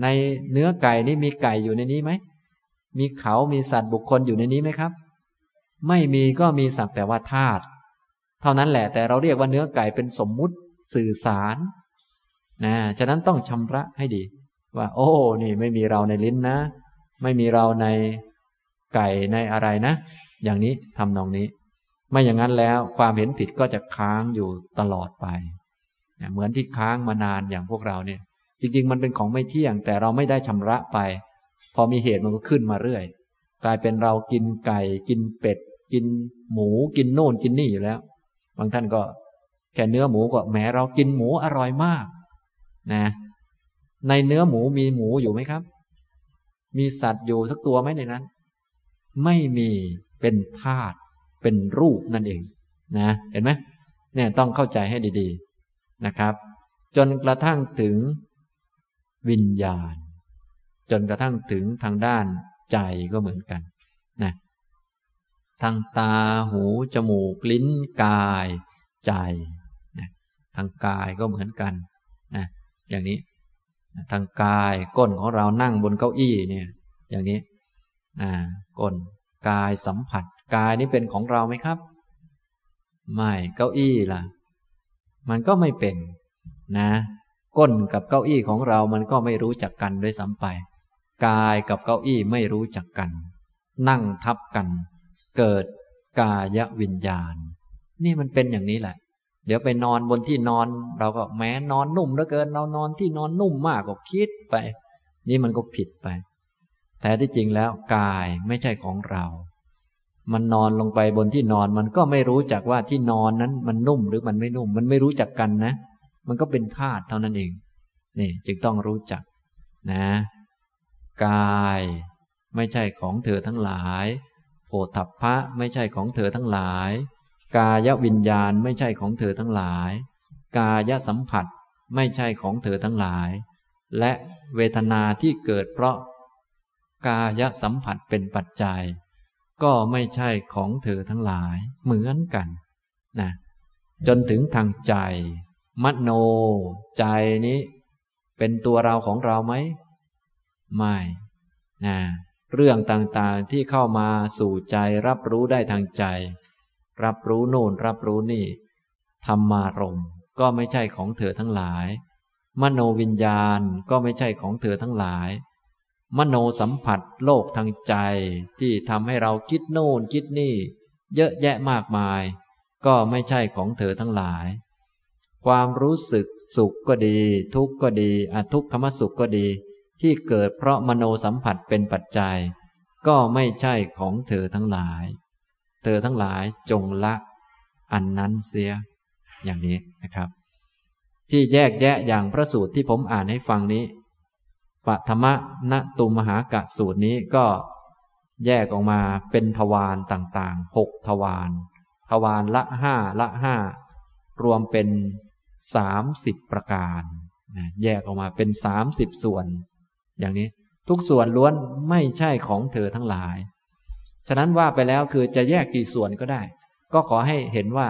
Speaker 2: ในเนื้อไก่นี่มีไก่อยู่ในนี้ไหมมีเขามีสัตว์บุคคลอยู่ในนี้ไหมครับ ไม่มีก็มีสักแต่ว่าธาตุเท่านั้นแหละแต่เราเรียกว่าเนื้อไก่เป็นสมมุติสื่อสาร นะฉะนั้นต้องชำระให้ดี ว่า โอ้ นี่ไม่มีเราในลิ้นนะ ไม่มีเราในไก่ในอะไรนะ อย่างนี้ทำนองนี้ ไม่อย่างนั้นแล้วความเห็นผิดก็จะค้างอยู่ตลอดไป เหมือนที่ค้างมานานอย่างพวกเราเนี่ย จริง ๆ มันเป็นของไม่เที่ยง แต่เราไม่ได้ชำระไป พอมีเหตุมันก็ขึ้นมาเรื่อย กลายเป็นเรากินไก่กินเป็ด กินหมูกินโน่นกินนี่อยู่แล้ว บางท่านก็แค่เนื้อหมูก็แหมเรากินหมูอร่อยมาก นะ ในเนื้อหมูมีหมูอยู่ไหมครับ มีสัตว์อยู่สักตัวไหมในนั้น ไม่มีเป็นธาตุเป็นรูปนั่นเองนะเห็นไหมเนี่ยต้องเข้าใจให้ดี ๆนะครับ จนกระทั่งถึงวิญญาณ จนกระทั่งถึงทางด้านใจก็เหมือนกันนะทางตาหูจมูกลิ้นกายใจนะทางกายก็เหมือนกันนะ อย่างนี้ ทางกายก้นของเรานั่งบนเก้าอี้เนี่ย อย่างนี้อ่าก้นกายสัมผัส กายนี้เป็นของเราไหมครับ ไม่เก้าอี้ล่ะ มันก็ไม่เป็น นะ ก้นกับเก้าอี้ของเรามันก็ไม่รู้จักกันด้วยซ้ำไปกายกับเก้าอี้ไม่รู้จักกัน นั่งทับกัน เกิดกายวิญญาณ นี่มันเป็นอย่างนี้แหละ เดี๋ยวไปนอนบนที่นอน เราก็แม้นอนนุ่มเหลือเกิน เรานอนที่นอนนุ่มมากก็คิดไป นี่มันก็ผิดไป แต่ที่จริงแล้วกายไม่ใช่ของเรา มันนอนลงไปบนที่นอนมันก็ไม่รู้จักว่าที่นอนนั้นมันนุ่มหรือมันไม่นุ่ม มันไม่รู้จักกันนะ มันก็เป็นธาตุเท่านั้นเอง นี่จึงต้องรู้จักนะ กายไม่ใช่ของเธอทั้งหลายโผฏฐัพพะไม่ใช่ของเธอทั้งหลาย กายวิญญาณไม่ใช่ของเธอทั้งหลาย กายสัมผัสไม่ใช่ของเธอทั้งหลาย และเวทนาที่เกิดเพราะ กายสัมผัสเป็นปัจจัย ก็ไม่ใช่ของเธอทั้งหลาย เหมือนกันนะจนถึงทางใจ มโน ใจนี้ เป็นตัวเราของเราไหม ไม่นะเรื่องต่างๆที่เข้ามาสู่ใจรับรู้ได้ทางใจ รับรู้โน่นรับรู้นี่ธรรมารมก็ไม่ใช่ของเธอทั้งหลาย มโนวิญญาณก็ไม่ใช่ของเธอทั้งหลาย มโนสัมผัสโลกทางใจที่ทำให้เราคิดโน่นคิดนี่ เยอะแยะมากมาย ก็ไม่ใช่ของเธอทั้งหลาย ความรู้สึกสุขก็ดี ทุกข์ก็ดีอทุกขมสุขก็ดี ที่เกิดเพราะมโนสัมผัสเป็นปัจจัย ก็ไม่ใช่ของเธอทั้งหลาย เธอทั้งหลายจงละ อันนั้นเสีย อย่างนี้นะครับ ที่แยกแยะอย่างพระสูตรที่ผมอ่านให้ฟังนี้ปัทมะณตุมหากะสูตรนี้ก็แยกออกมาเป็นทวารต่างๆหกทวารทวารละห้าละห้ารวมเป็นสามสิบประการนะแยกออกมาเป็นสามสิบส่วน อย่างนี้ ทุกส่วนล้วนไม่ใช่ของเธอทั้งหลาย ฉะนั้นว่าไปแล้วคือจะแยกกี่ส่วนก็ได้ ก็ขอให้เห็นว่า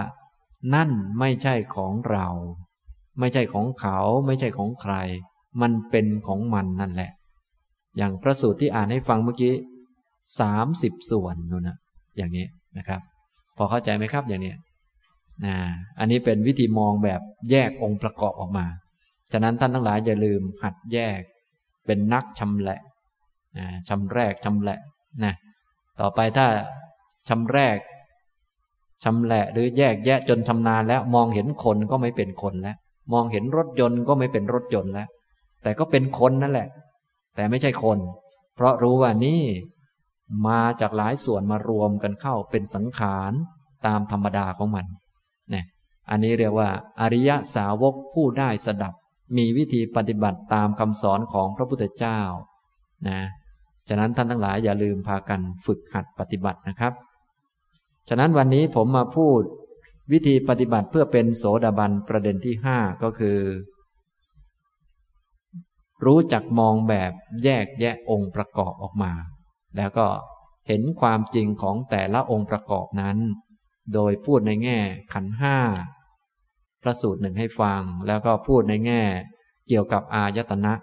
Speaker 2: นั่นไม่ใช่ของเรา ไม่ใช่ของเขาไม่ใช่ของใคร มันเป็นของมันนั่นแหละ อย่างพระสูตรที่อ่านให้ฟังเมื่อกี้สามสิบส่วนนู่นนะอย่างนี้นะครับ พอเข้าใจไหมครับอย่างนี้นะอันนี้เป็นวิธีมองแบบแยกองค์ประกอบออกมา ฉะนั้นท่านทั้งหลายอย่าลืมหัดแยก เป็นนักชำแหละชำแรกชำแหละนะ ต่อไปถ้าชำแรกชำแหละหรือแยกแยะจนชำนาญแล้ว มองเห็นคนก็ไม่เป็นคนแล้ว มองเห็นรถยนต์ก็ไม่เป็นรถยนต์แล้ว แต่ก็เป็นคนนั่นแหละ แต่ไม่ใช่คน เพราะรู้ว่านี่ มาจากหลายส่วนมารวมกันเข้าเป็นสังขารตามธรรมดาของมันเนี่ยอันนี้เรียกว่า อริยสาวกผู้ได้สดับ มีวิธีปฏิบัติตามคำสอนของพระพุทธเจ้านะ ฉะนั้นท่านทั้งหลายอย่าลืมพากันฝึกหัดปฏิบัตินะครับ ฉะนั้นวันนี้ผมมาพูดวิธีปฏิบัติเพื่อเป็นโสดาบันประเด็นที่ห้าก็คือ รู้จักมองแบบแยกแยะองค์ประกอบออกมา แล้วก็เห็นความจริงของแต่ละองค์ประกอบนั้น โดยพูดในแง่ขันห้าพระสูตรหนึ่งให้ฟัง แล้วก็พูดในแง่เกี่ยวกับอายตนะ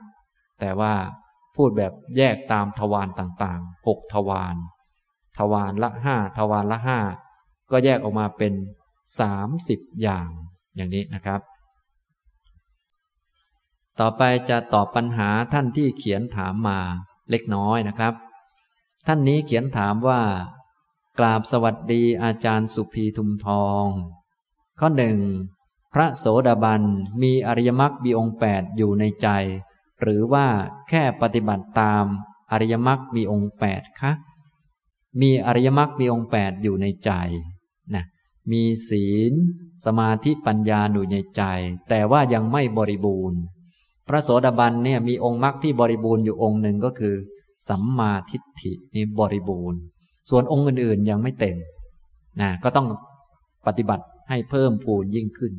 Speaker 2: แต่ว่า พูดแบบแยกตามทวารต่างๆหกทวารทวารละห้าทวารละห้าก็แยกออกมาเป็นสามสิบอย่างอย่างนี้นะครับ ต่อไปจะตอบปัญหาท่านที่เขียนถามมาเล็กน้อยนะครับ ท่านนี้เขียนถามว่า กราบสวัสดีอาจารย์สุภีทุมทอง ข้อหนึ่งพระโสดาบันมีอริยมรรคบีองแปดอยู่ในใจ หรือว่าแค่ปฏิบัติตามอริยมรรคมีองค์แปดคะมีอริยมรรคมีองค์แปดอยู่ในใจนะมีศีล สมาธิปัญญาอยู่ในใจ แต่ว่ายังไม่บริบูรณ์ พระโสดาบันเนี่ยมีองค์มรรคที่บริบูรณ์อยู่องค์หนึ่งก็คือ สัมมาทิฏฐินี่บริบูรณ์ ส่วนองค์อื่นๆยังไม่เต็มนะก็ต้องปฏิบัติให้เพิ่มพูนยิ่งขึ้น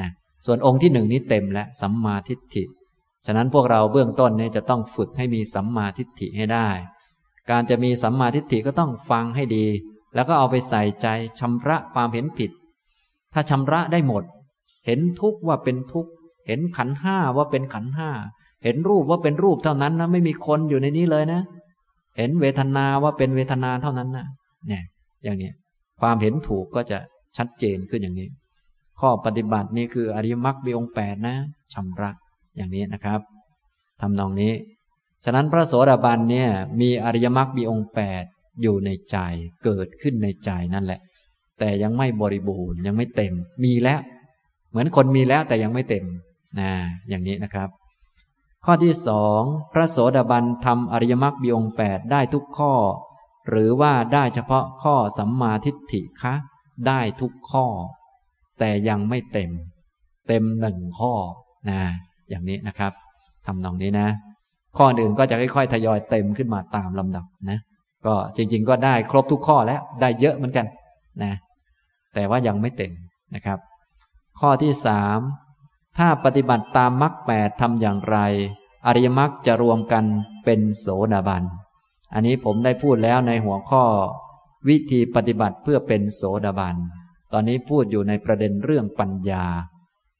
Speaker 2: นะส่วนองค์ที่หนึ่งนี้เต็มแล้วสัมมาทิฏฐิ ฉะนั้นพวกเราเบื้องต้นเนี่ยจะต้องฝึกให้มีสัมมาทิฏฐิให้ได้ การจะมีสัมมาทิฏฐิก็ต้องฟังให้ดี แล้วก็เอาไปใส่ใจชำระความเห็นผิด ถ้าชำระได้หมด เห็นทุกข์ว่าเป็นทุกข์เห็นขันห้าว่าเป็นขันห้าเห็นรูปว่าเป็นรูปเท่านั้นนะไม่มีคนอยู่ในนี้เลยนะ เห็นเวทนาว่าเป็นเวทนาเท่านั้นนะเนี่ยอย่างนี้ความเห็นถูกก็จะชัดเจนขึ้นอย่างนี้ ข้อปฏิบัตินี่คืออริมรรคมีองแปดนะชำระ อย่างนี้นะครับทำนองนี้ ฉะนั้นพระโสดาบันเนี่ยมีอริยมรรคมีองค์แปดอยู่ในใจเกิดขึ้นในใจนั่นแหละ แต่ยังไม่บริบูรณ์ยังไม่เต็มมีแล้ว เหมือนคนมีแล้วแต่ยังไม่เต็มนะอย่างนี้นะครับ ข้อที่สองพระโสดาบันทำอริยมรรคมีองค์แปดได้ทุกข้อ หรือว่าได้เฉพาะข้อสัมมาทิฏฐิคะได้ทุกข้อ แต่ยังไม่เต็ม เต็มหนึ่งข้อนะ อย่างนี้นะครับทำนองนี้นะ ข้ออื่นก็จะค่อยๆ ทยอยเต็มขึ้นมาตามลำดับนะ ก็จริง ๆ ก็ได้ครบทุกข้อแล้วได้เยอะเหมือนกันนะแต่ว่ายังไม่เต็มนะครับ ข้อที่สามถ้าปฏิบัติตามมรรคแปดทำอย่างไร อริยมรรคจะรวมกันเป็นโสดาบัน อันนี้ผมได้พูดแล้วในหัวข้อ วิธีปฏิบัติเพื่อเป็นโสดาบัน ตอนนี้พูดอยู่ในประเด็นเรื่องปัญญา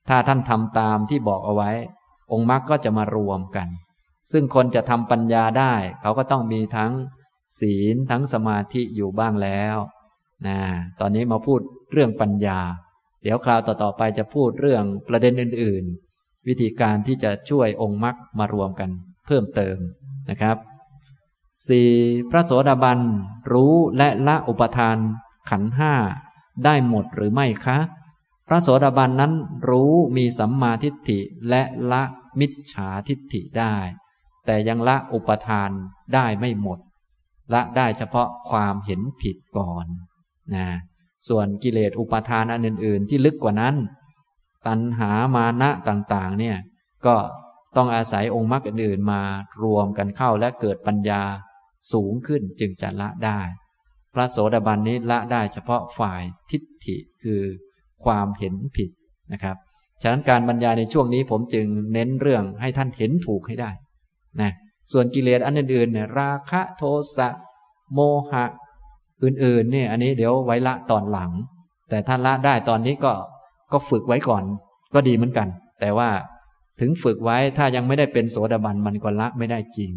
Speaker 2: ถ้าท่านทำตามที่บอกเอาไว้ องค์มรรคก็จะมารวมกัน ซึ่งคนจะทำปัญญาได้ เขาก็ต้องมีทั้งศีลทั้งสมาธิอยู่บ้างแล้วนะตอนนี้มาพูดเรื่องปัญญา เดี๋ยวคราวต่อๆไปจะพูดเรื่องประเด็นอื่น ๆ วิธีการที่จะช่วยองค์มรรคมารวมกัน เพิ่มเติมนะครับสี่พระโสดาบันรู้และละอุปทานขันห้าได้หมดหรือไม่คะ พระโสดาบันนั้นรู้มีสัมมาทิฏฐิและละ มิจฉาทิฏฐิได้ แต่ยังละอุปทานได้ไม่หมด ละได้เฉพาะความเห็นผิดก่อนนะส่วนกิเลสอุปทานอันอื่น ๆ ที่ลึกกว่านั้น ตัณหามานะต่างๆ เนี่ยก็ต้องอาศัยองค์มรรคอื่น ๆ มารวมกันเข้าและเกิดปัญญาสูงขึ้นจึงจะละได้ พระโสดาบันนี้ละได้เฉพาะฝ่ายทิฏฐิคือความเห็นผิดนะครับ ฉะนั้นการบรรยายในช่วงนี้ผมจึงเน้นเรื่องให้ท่านเห็นถูกให้ได้นะส่วนกิเลสอันอื่นๆเนี่ยราคะโทสะโมหะ อื่นๆเนี่ยอันนี้เดี๋ยวไว้ละตอนหลัง แต่ถ้านละได้ตอนนี้ก็ก็ฝึกไว้ก่อน ก็ดีเหมือนกัน แต่ว่าถึงฝึกไว้ถ้ายังไม่ได้เป็นโสดาบันมันก็ละไม่ได้จริง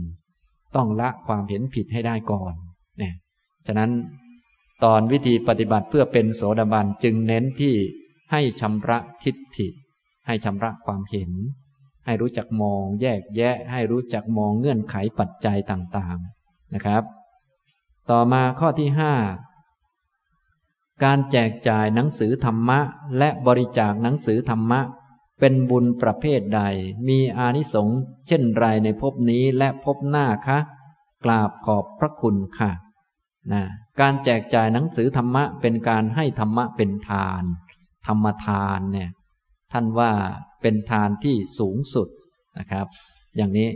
Speaker 2: ต้องละความเห็นผิดให้ได้ก่อนเนี่ยฉะนั้นตอนวิธีปฏิบัติเพื่อเป็นโสดาบันจึงเน้นที่ให้ชำระทิฏฐิ ให้ชำระความเห็น ให้รู้จักมองแยกแยะ ให้รู้จักมองเงื่อนไขปัจจัยต่างๆนะครับ ต่อมาข้อที่ห้าการแจกจ่ายหนังสือธรรมะ และบริจาคหนังสือธรรมะ เป็นบุญประเภทใด มีอานิสงส์เช่นไรในภพนี้และภพหน้าคะกราบขอบพระคุณค่ะนะการแจกจ่ายหนังสือธรรมะเป็นการให้ธรรมะเป็นทาน ธรรมทานเนี่ย ท่านว่าเป็นทานที่สูงสุดนะครับ อย่างนี้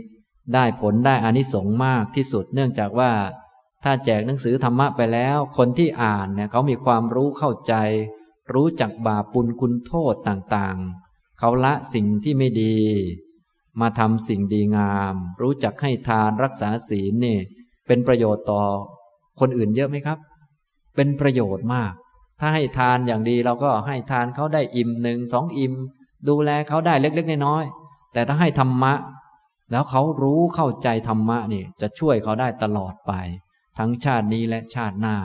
Speaker 2: ได้ผลได้อานิสงส์มากที่สุด เนื่องจากว่าถ้าแจกหนังสือธรรมะไปแล้ว คนที่อ่านเนี่ยเขามีความรู้เข้าใจ รู้จักบาปปุลคุณโทษต่างๆ เขาละสิ่งที่ไม่ดี มาทำสิ่งดีงาม รู้จักให้ทานรักษาศีลนี่เป็นประโยชน์ต่อคนอื่นเยอะไหมครับ เป็นประโยชน์มาก ถ้าให้ทานอย่างดีเราก็ให้ทานเขาได้อิ่มหนึ่งสองอิ่มดูแลเขาได้เล็ก ๆน้อยๆแต่ถ้าให้ธรรมะ แล้วเขารู้เข้าใจธรรมะนี่จะช่วยเขาได้ตลอดไป ทั้งชาตินี้และชาติหน้า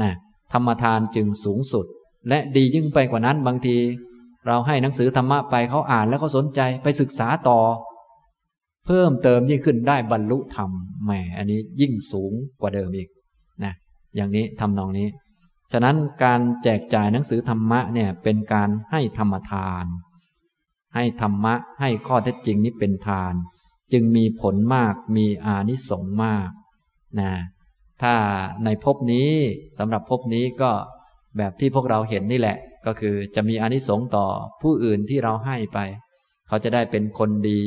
Speaker 2: นะธรรมทานจึงสูงสุด และดียิ่งไปกว่านั้นบางที เราให้หนังสือธรรมะไปเขาอ่านแล้วเขาสนใจไปศึกษาต่อ เพิ่มเติมยิ่งขึ้นได้บรรลุธรรมแหมอันนี้ยิ่งสูงกว่าเดิมอีกนะอย่างนี้ทำนองนี้ ฉะนั้นการแจกจ่ายหนังสือธรรมะเนี่ยเป็นการให้ธรรมทาน ให้ธรรมะให้ข้อเท็จจริงนี้เป็นทาน จึงมีผลมากมีอานิสงส์มากนะถ้าในภพนี้สำหรับภพนี้ก็แบบที่พวกเราเห็นนี่แหละ ก็คือจะมีอนิสงส์ต่อผู้อื่นที่เราให้ไป เขาจะได้เป็นคนดี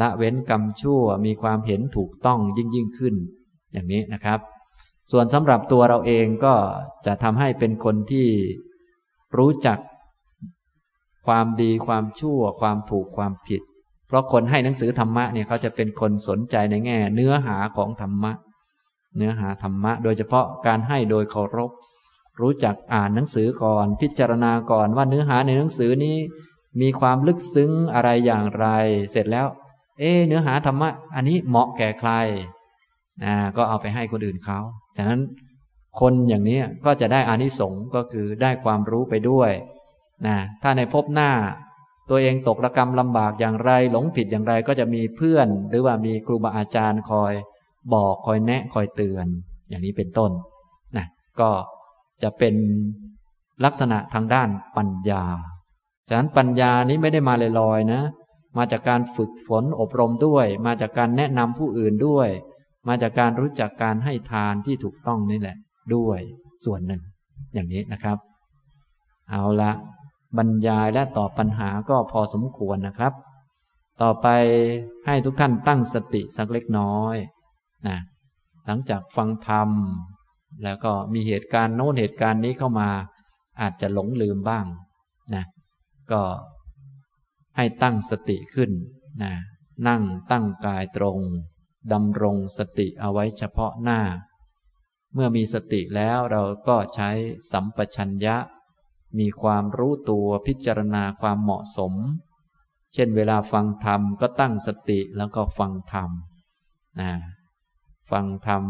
Speaker 2: ละเว้นกรรมชั่วมีความเห็นถูกต้องยิ่งยิ่งขึ้น อย่างนี้นะครับ ส่วนสำหรับตัวเราเองก็จะทำให้เป็นคนที่รู้จักความดีความชั่วความถูกความผิด เพราะคนให้หนังสือธรรมะเนี่ยเขาจะเป็นคนสนใจในแง่ เนื้อหาของธรรมะ เนื้อหาธรรมะ โดยเฉพาะการให้โดยเคารพ รู้จักอ่านหนังสือก่อน พิจารณาก่อนว่าเนื้อหาในหนังสือนี้ มีความลึกซึ้งอะไรอย่างไร เสร็จแล้ว เอเนื้อหาธรรมะ อันนี้เหมาะแก่ใคร นะก็เอาไปให้คนอื่นเขาฉะนั้นคนอย่างนี้ก็จะได้อานิสงส์ก็คือได้ความรู้ไปด้วยนะถ้าในภพหน้า ตัวเองตกระกรรมลำบากอย่างไร หลงผิดอย่างไรก็จะมีเพื่อน หรือว่ามีครูบาอาจารย์คอยบอกคอยแนะคอยเตือน อย่างนี้เป็นต้นนะก็จะเป็นลักษณะทางด้านปัญญา ฉะนั้นปัญญานี้ไม่ได้มาลอยๆนะ มาจากการฝึกฝนอบรมด้วย มาจากการแนะนำผู้อื่นด้วย มาจากการรู้จักการให้ทานที่ถูกต้องนี่แหละ ด้วยส่วนหนึ่ง อย่างนี้นะครับ เอาละบรรยายและตอบปัญหาก็พอสมควรนะครับ ต่อไปให้ทุกท่านตั้งสติสักเล็กน้อยนะหลังจากฟังธรรม แล้วก็มีเหตุการณ์โน้นเหตุการณ์นี้เข้ามา อาจจะหลงลืมบ้างนะก็ให้ตั้งสติขึ้นนะนั่งตั้งกายตรง ดำรงสติเอาไว้เฉพาะหน้า เมื่อมีสติแล้วเราก็ใช้สัมปชัญญะ มีความรู้ตัวพิจารณาความเหมาะสม เช่นเวลาฟังธรรมก็ตั้งสติแล้วก็ฟังธรรมนะฟังธรรม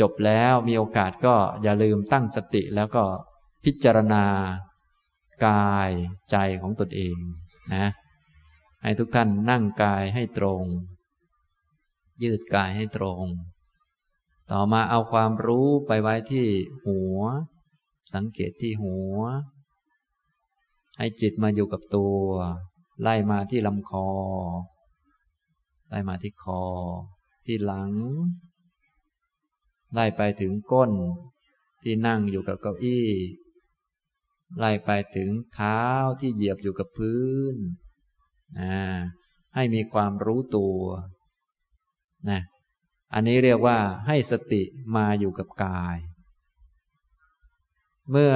Speaker 2: จบแล้วมีโอกาสก็อย่าลืมตั้งสติแล้วก็พิจารณากายใจของตนเองนะให้ทุกท่านนั่งกายให้ตรง ยืดกายให้ตรง ต่อมาเอาความรู้ไปไว้ที่หัว สังเกตที่หัว ให้จิตมาอยู่กับตัว ไล่มาที่ลำคอ ไล่มาที่คอ ที่หลัง ไล่ไปถึงก้น ที่นั่งอยู่กับเก้าอี้ ไล่ไปถึงเท้าที่เหยียบอยู่กับพื้นนะให้มีความรู้ตัว นะอันนี้เรียกว่าให้สติมาอยู่กับกาย เมื่อ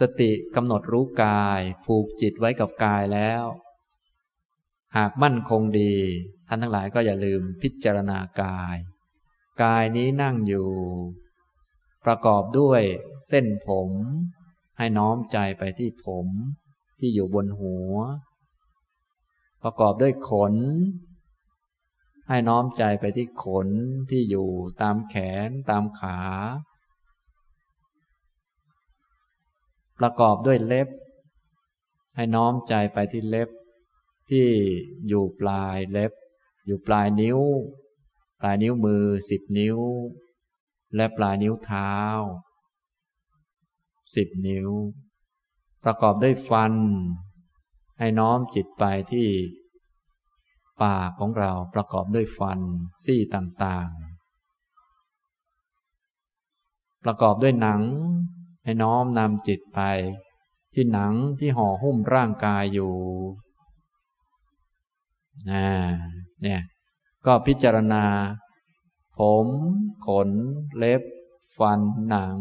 Speaker 2: สติกำหนดรู้กายผูกจิตไว้กับกายแล้ว หากมั่นคงดี ท่านทั้งหลายก็อย่าลืมพิจารณากาย กายนี้นั่งอยู่ ประกอบด้วยเส้นผม ให้น้อมใจไปที่ผมที่อยู่บนหัว ประกอบด้วยขน ให้น้อมใจไปที่ขนที่อยู่ตามแขนตามขา ประกอบด้วยเล็บ ให้น้อมใจไปที่เล็บ ที่อยู่ปลายเล็บ อยู่ปลายนิ้ว ปลายนิ้วมือสิบนิ้ว และปลายนิ้วเท้าสิบนิ้ว ประกอบด้วยฟัน ให้น้อมจิตไปที่ ปากของเราประกอบด้วยฟันซี่ต่างๆ ประกอบด้วยหนัง ให้น้อมนำจิตไป ที่หนังที่ห่อหุ้มร่างกายอยู่นะเนี่ยก็พิจารณา ผม ขน เล็บ ฟันหนัง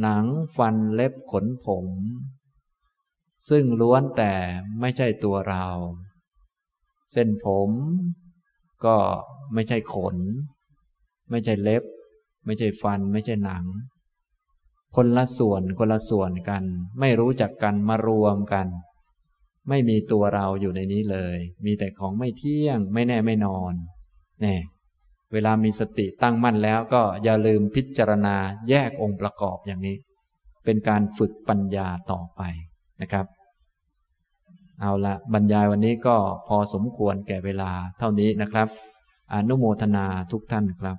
Speaker 2: หนังฟันเล็บขนผม ซึ่งล้วนแต่ไม่ใช่ตัวเรา เส้นผม ก็ไม่ใช่ขน ไม่ใช่เล็บ ไม่ใช่ฟัน ไม่ใช่หนัง คนละส่วนคนละส่วนกัน ไม่รู้จักกันมารวมกัน ไม่มีตัวเราอยู่ในนี้เลย มีแต่ของไม่เที่ยง ไม่แน่ไม่นอนเนี่ยเวลามีสติตั้งมั่นแล้วก็อย่าลืมพิจารณาแยกองค์ประกอบอย่างนี้ เป็นการฝึกปัญญาต่อไปนะครับ เอาละบรรยายวันนี้ก็พอสมควรแก่เวลาเท่านี้นะครับ อนุโมทนาทุกท่านครับ